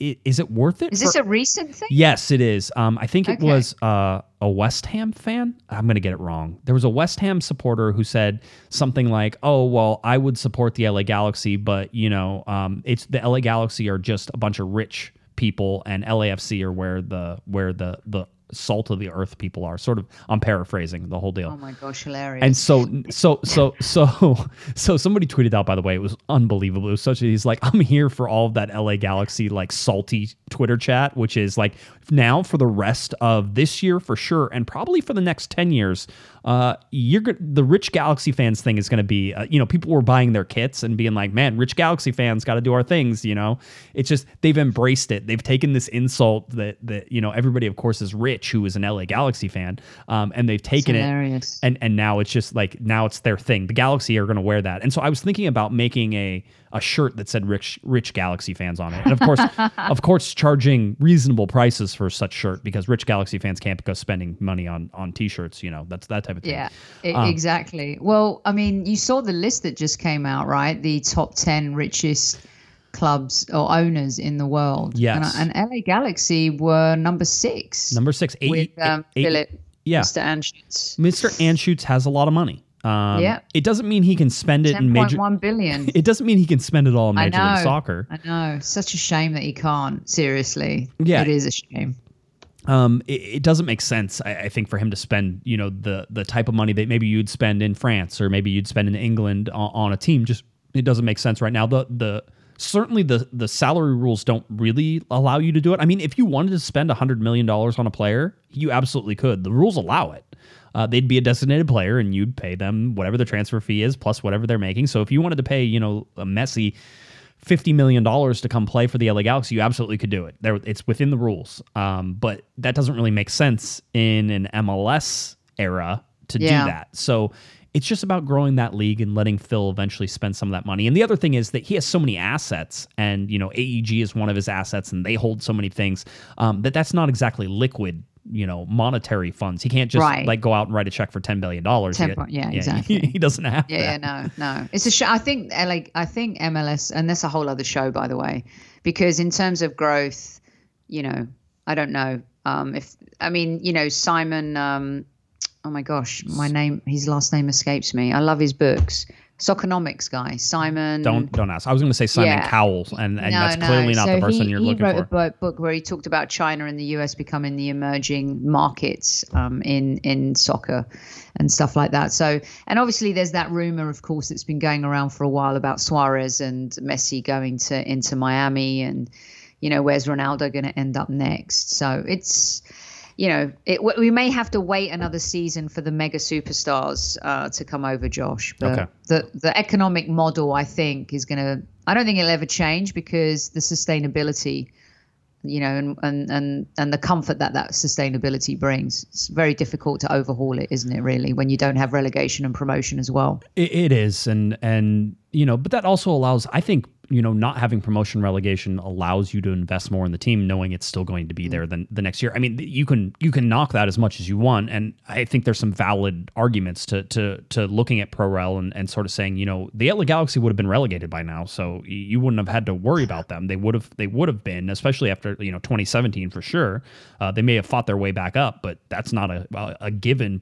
is it worth it? Is this for- a recent thing? Yes, it is. Um, I think it Okay. was uh, a West Ham fan. I'm going to get it wrong. There was a West Ham supporter who said something like, "Oh, well, I would support the LA Galaxy, but you know, um, it's the LA Galaxy are just a bunch of rich people, and LAFC are where the where the the salt of the earth people are." Sort of. I'm paraphrasing the whole deal. Oh my gosh, hilarious. And so, so, so, so, [laughs] so somebody tweeted out, by the way, it was unbelievable. It was such a, he's like, I'm here for all of that LA Galaxy, like salty Twitter chat, which is like now for the rest of this year for sure. And probably for the next 10 years, uh, you're the rich Galaxy fans thing is going to be, uh, you know, people were buying their kits and being like, man, rich Galaxy fans got to do our things. You know, it's just, they've embraced it. They've taken this insult that, that, you know, everybody of course is rich who is an LA Galaxy fan. Um, and they've taken it and and now it's just like now it's their thing. The Galaxy are going to wear that, and so I was thinking about making a a shirt that said "rich rich Galaxy fans" on it, and of course, [laughs] of course, charging reasonable prices for such shirt because rich Galaxy fans can't go spending money on on t-shirts. You know, that's that type of thing. Yeah, Um, exactly. Well, I mean, you saw the list that just came out, right? The top 10 richest clubs or owners in the world. Yes. And, and LA Galaxy were number six. Number six, eight, with um, eight- Philip, yeah. Mr. Anschutz. Mr. Anschutz has a lot of money. Um, Yeah. It doesn't mean he can spend it in major. 10.1 billion. [laughs] It doesn't mean he can spend it all in I Major League know. Soccer. I know. Such a shame that he can't. Seriously. Yeah. It is a shame. um, it, it doesn't make sense. I, I think for him to spend, you know, the the type of money that maybe you'd spend in France or maybe you'd spend in England on, on a team. Just it doesn't make sense right now. The the certainly the the salary rules don't really allow you to do it. I mean, if you wanted to spend hundred million dollars on a player, you absolutely could. The rules allow it. Uh, they'd be a designated player, and you'd pay them whatever the transfer fee is plus whatever they're making. So if you wanted to pay, you know, a Messi fifty million dollars to come play for the LA Galaxy, you absolutely could do it. There, it's within the rules. Um, but that doesn't really make sense in an MLS era to Yeah. do that. So it's just about growing that league and letting Phil eventually spend some of that money. And the other thing is that he has so many assets, and you know AEG is one of his assets, and they hold so many things um, that that's not exactly liquid. You know, monetary funds. He can't just Right. like go out and write a check for ten billion dollars. Po- yeah, [laughs] exactly. He, he doesn't have Yeah, that. yeah, no, no. It's a show. I think like I think MLS, and that's a whole other show, by the way, because in terms of growth, you know, I don't know um, if I mean, you know, Simon. Um, oh my gosh, my name, his last name escapes me. I love his books. Soccernomics guy, Simon. Don't don't ask. I was going to say Simon Yeah. Cowell, and, and that's clearly not so the person he, you're he looking wrote a bo- book where he talked about China and the US becoming the emerging markets um, in in soccer and stuff like that. So, and obviously there's that rumor, of course, that's been going around for a while about Suarez and Messi going to into Miami, and you know where's Ronaldo going to end up next. So it's you know, it, we may have to wait another season for the mega superstars uh, to come over, Josh. But Okay. the the economic model, I think, is going to. I don't think it'll ever change because the sustainability, you know, and and and and the comfort that that sustainability brings. It's very difficult to overhaul it, isn't it? Really, when you don't have relegation and promotion as well. It, it is, and and you know, but that also allows. I think you know, not having promotion relegation allows you to invest more in the team, knowing it's still going to be there then the next year. I mean, you can you can knock that as much as you want, and I think there's some valid arguments to to to looking at ProRel and, and sort of saying, you know, the LA Galaxy would have been relegated by now, so you wouldn't have had to worry about them. They would have they would have been, especially after you know 2017 for sure. Uh, they may have fought their way back up, but that's not a a, a given,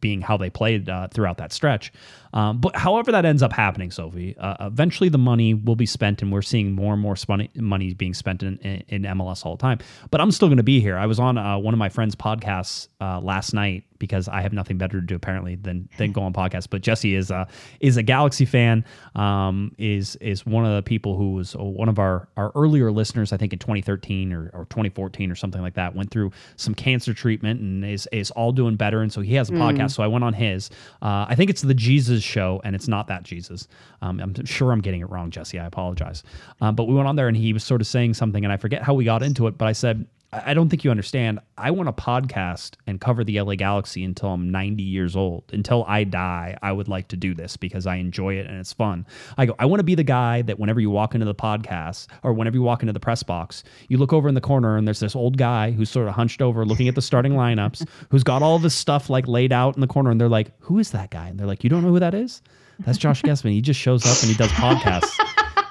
being how they played uh, throughout that stretch. Um, but however that ends up happening, Sophie, uh, eventually the money will be spent, and we're seeing more and more money being spent in, in, in MLS all the time. But I'm still going to be here. I was on uh, one of my friends' podcasts uh, last night because I have nothing better to do apparently than than go on podcasts. But Jesse is uh, is a Galaxy fan. Um, is is one of the people who was one of our our earlier listeners. I think in 2013 or, or 2014 or something like that. Went through some cancer treatment and is is all doing better. And so he has a podcast. So I went on his. Uh, I think it's the Jesus Show, and it's not that Jesus. Um, I'm sure I'm getting it wrong, Jesse. I apologize. Um, but we went on there, and he was sort of saying something, and I forget how we got into it. But I said. I don't think you understand. I want a podcast and cover the LA Galaxy until I'm 90 years old. Until I die, I would like to do this because I enjoy it and it's fun. I go, I want to be the guy that whenever you walk into the podcast or whenever you walk into the press box, you look over in the corner and there's this old guy who's sort of hunched over looking at the starting lineups, [laughs] who's got all this stuff like laid out in the corner. And they're like, Who is that guy? And they're like, You don't know who that is? That's Josh Guesman. He just shows up and he does podcasts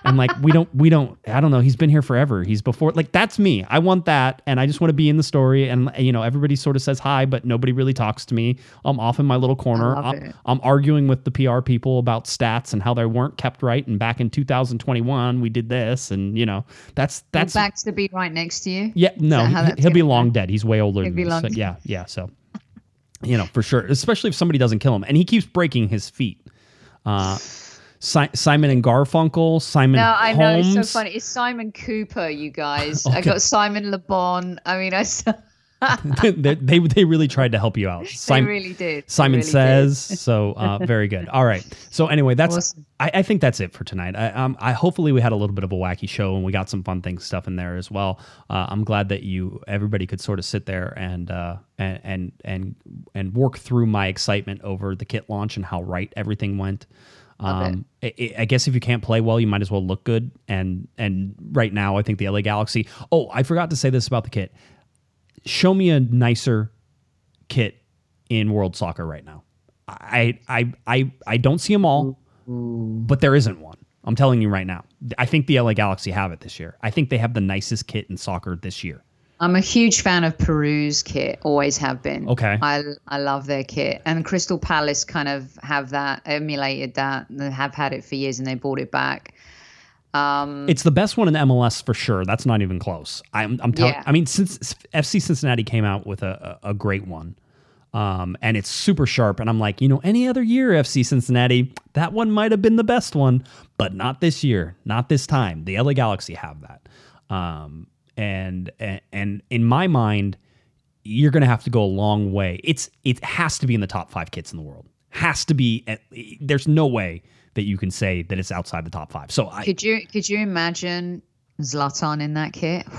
and like we don't we don't i don't know he's been here forever he's before like that's me i want that and i just want to be in the story and you know everybody sort of says hi but nobody really talks to me i'm off in my little corner I'm. I'm arguing with the pr people about stats and how they weren't kept right and back in 2021 we did this and you know that's that's Back to be right next to you. yeah, no, he, he'll be long dead. He's way older He'll than be me. long So, dead. yeah, yeah. So, you know, for sure, especially if somebody doesn't kill him, and he keeps breaking his feet. Uh, si- Simon and Garfunkel, Simon No, I know it's so funny. It's Simon Kuper, you guys. [laughs] I got Simon Le Bon. I mean, I. [laughs] they, they they really tried to help you out. they Simon, really did. Simon really says [laughs] so. Uh, very good. All right. So anyway, that's Awesome. I, I think that's it for tonight. I, um, I hopefully we had a little bit of a wacky show and we got some fun things stuff in there as well. Uh, I'm glad that you everybody could sort of sit there and uh, and and and and work through my excitement over the kit launch and how right everything went. Um, I, I- I guess if you can't play well, you might as well look good. And and right now, I think the LA Galaxy. Oh, I forgot to say this about the kit. Show me a nicer kit in world soccer right now. I I I I don't see them all, but there isn't one. I'm telling you right now. I think the LA Galaxy have it this year. I think they have the nicest kit in soccer this year. I'm a huge fan of Peru's kit. Always have been. Okay. I I love their kit, and Crystal Palace kind of have that emulated that. They have had it for years, and they brought it back. Um, It's the best one in MLS for sure. That's not even close. I'm, I'm telling. Yeah. I mean, since FC Cincinnati came out with a, a, a great one, um, and it's super sharp. And I'm like, you know, any other year, FC Cincinnati, that one might have been the best one, but not this year, not this time. The LA Galaxy have that, um, and, and and in my mind, you're going to have to go a long way. It's it has to be in the top five kits in the world. Has to be. At, there's no way that you can say that it's outside the top five. So I, could you could you imagine Zlatan in that kit? [sighs]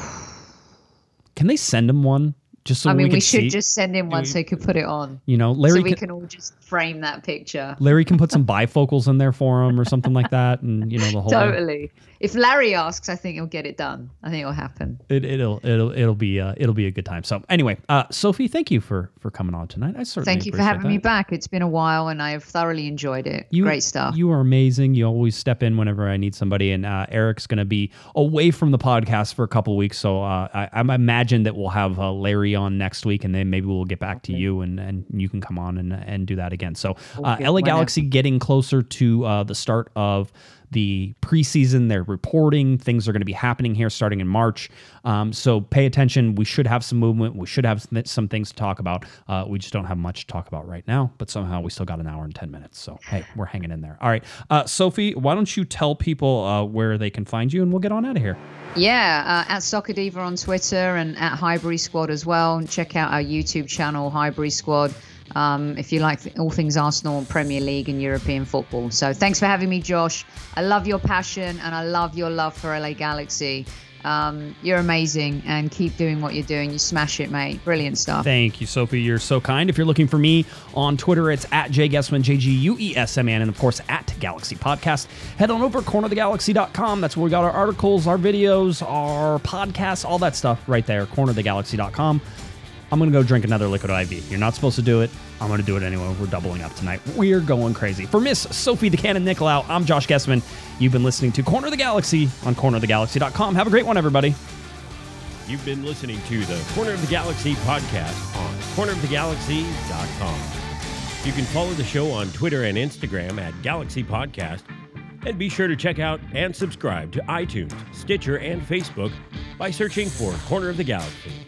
Can they send him one just so I mean, can we should see? just send him one so he could put it on, you know, Larry so we can, can all just frame that picture. Larry can put some bifocals in there for him or something like that, and you know the whole [laughs] Totally. If Larry asks, I think he'll get it done. I think it'll happen. It, it'll it'll it'll be uh, it'll be a good time. So anyway, uh, Sophie, thank you for for coming on tonight. I certainly Thank you for having me back. It's been a while, and I have thoroughly enjoyed it. You, Great stuff. You are amazing. You always step in whenever I need somebody. And uh, Eric's going to be away from the podcast for a couple weeks, so uh, I, I imagine that we'll have uh, Larry on next week, and then maybe we'll get back to you, and, and you can come on and and do that again. So uh, Okay, LA. Galaxy getting closer to uh, the start of the preseason. They're reporting things are going to be happening here starting in March. Um, so pay attention. We should have some movement. We should have some, things to talk about. Uh, we just don't have much to talk about right now, but somehow we still got an hour and 10 minutes. So, hey, we're hanging in there. All right. Uh, Sophie, why don't you tell people uh, where they can find you and we'll get on out of here. Yeah, uh, at Soccer Diva on Twitter and at Highbury Squad as well. Check out our YouTube channel, Highbury Squad, um, if you like all things Arsenal Premier League and European football. So thanks for having me, Josh. I love your passion and I love your love for LA Galaxy. Um, you're amazing and keep doing what you're doing. You smash it, mate. Brilliant stuff. Thank you, Sophie. You're so kind. If you're looking for me on Twitter, it's at jguesman, J G U E S M A N, and of course at Galaxy Podcast. Head on over cornerthegalaxy.com. That's where we got our articles, our videos, our podcasts, all that stuff right there. Cornerthegalaxy.com. I'm going to go drink another liquid IV. You're not supposed to do it. I'm going to do it anyway. We're doubling up tonight. We're going crazy. For Miss Sophie the Cannon Nicolau, I'm Josh Guesman. You've been listening to Corner of the Galaxy on cornerthegalaxy.com. Have a great one, everybody. You've been listening to the Corner of the Galaxy podcast on cornerofthegalaxy.com. You can follow the show on Twitter and Instagram at Galaxy Podcast. And be sure to check out and subscribe to iTunes, Stitcher, and Facebook by searching for Corner of the Galaxy.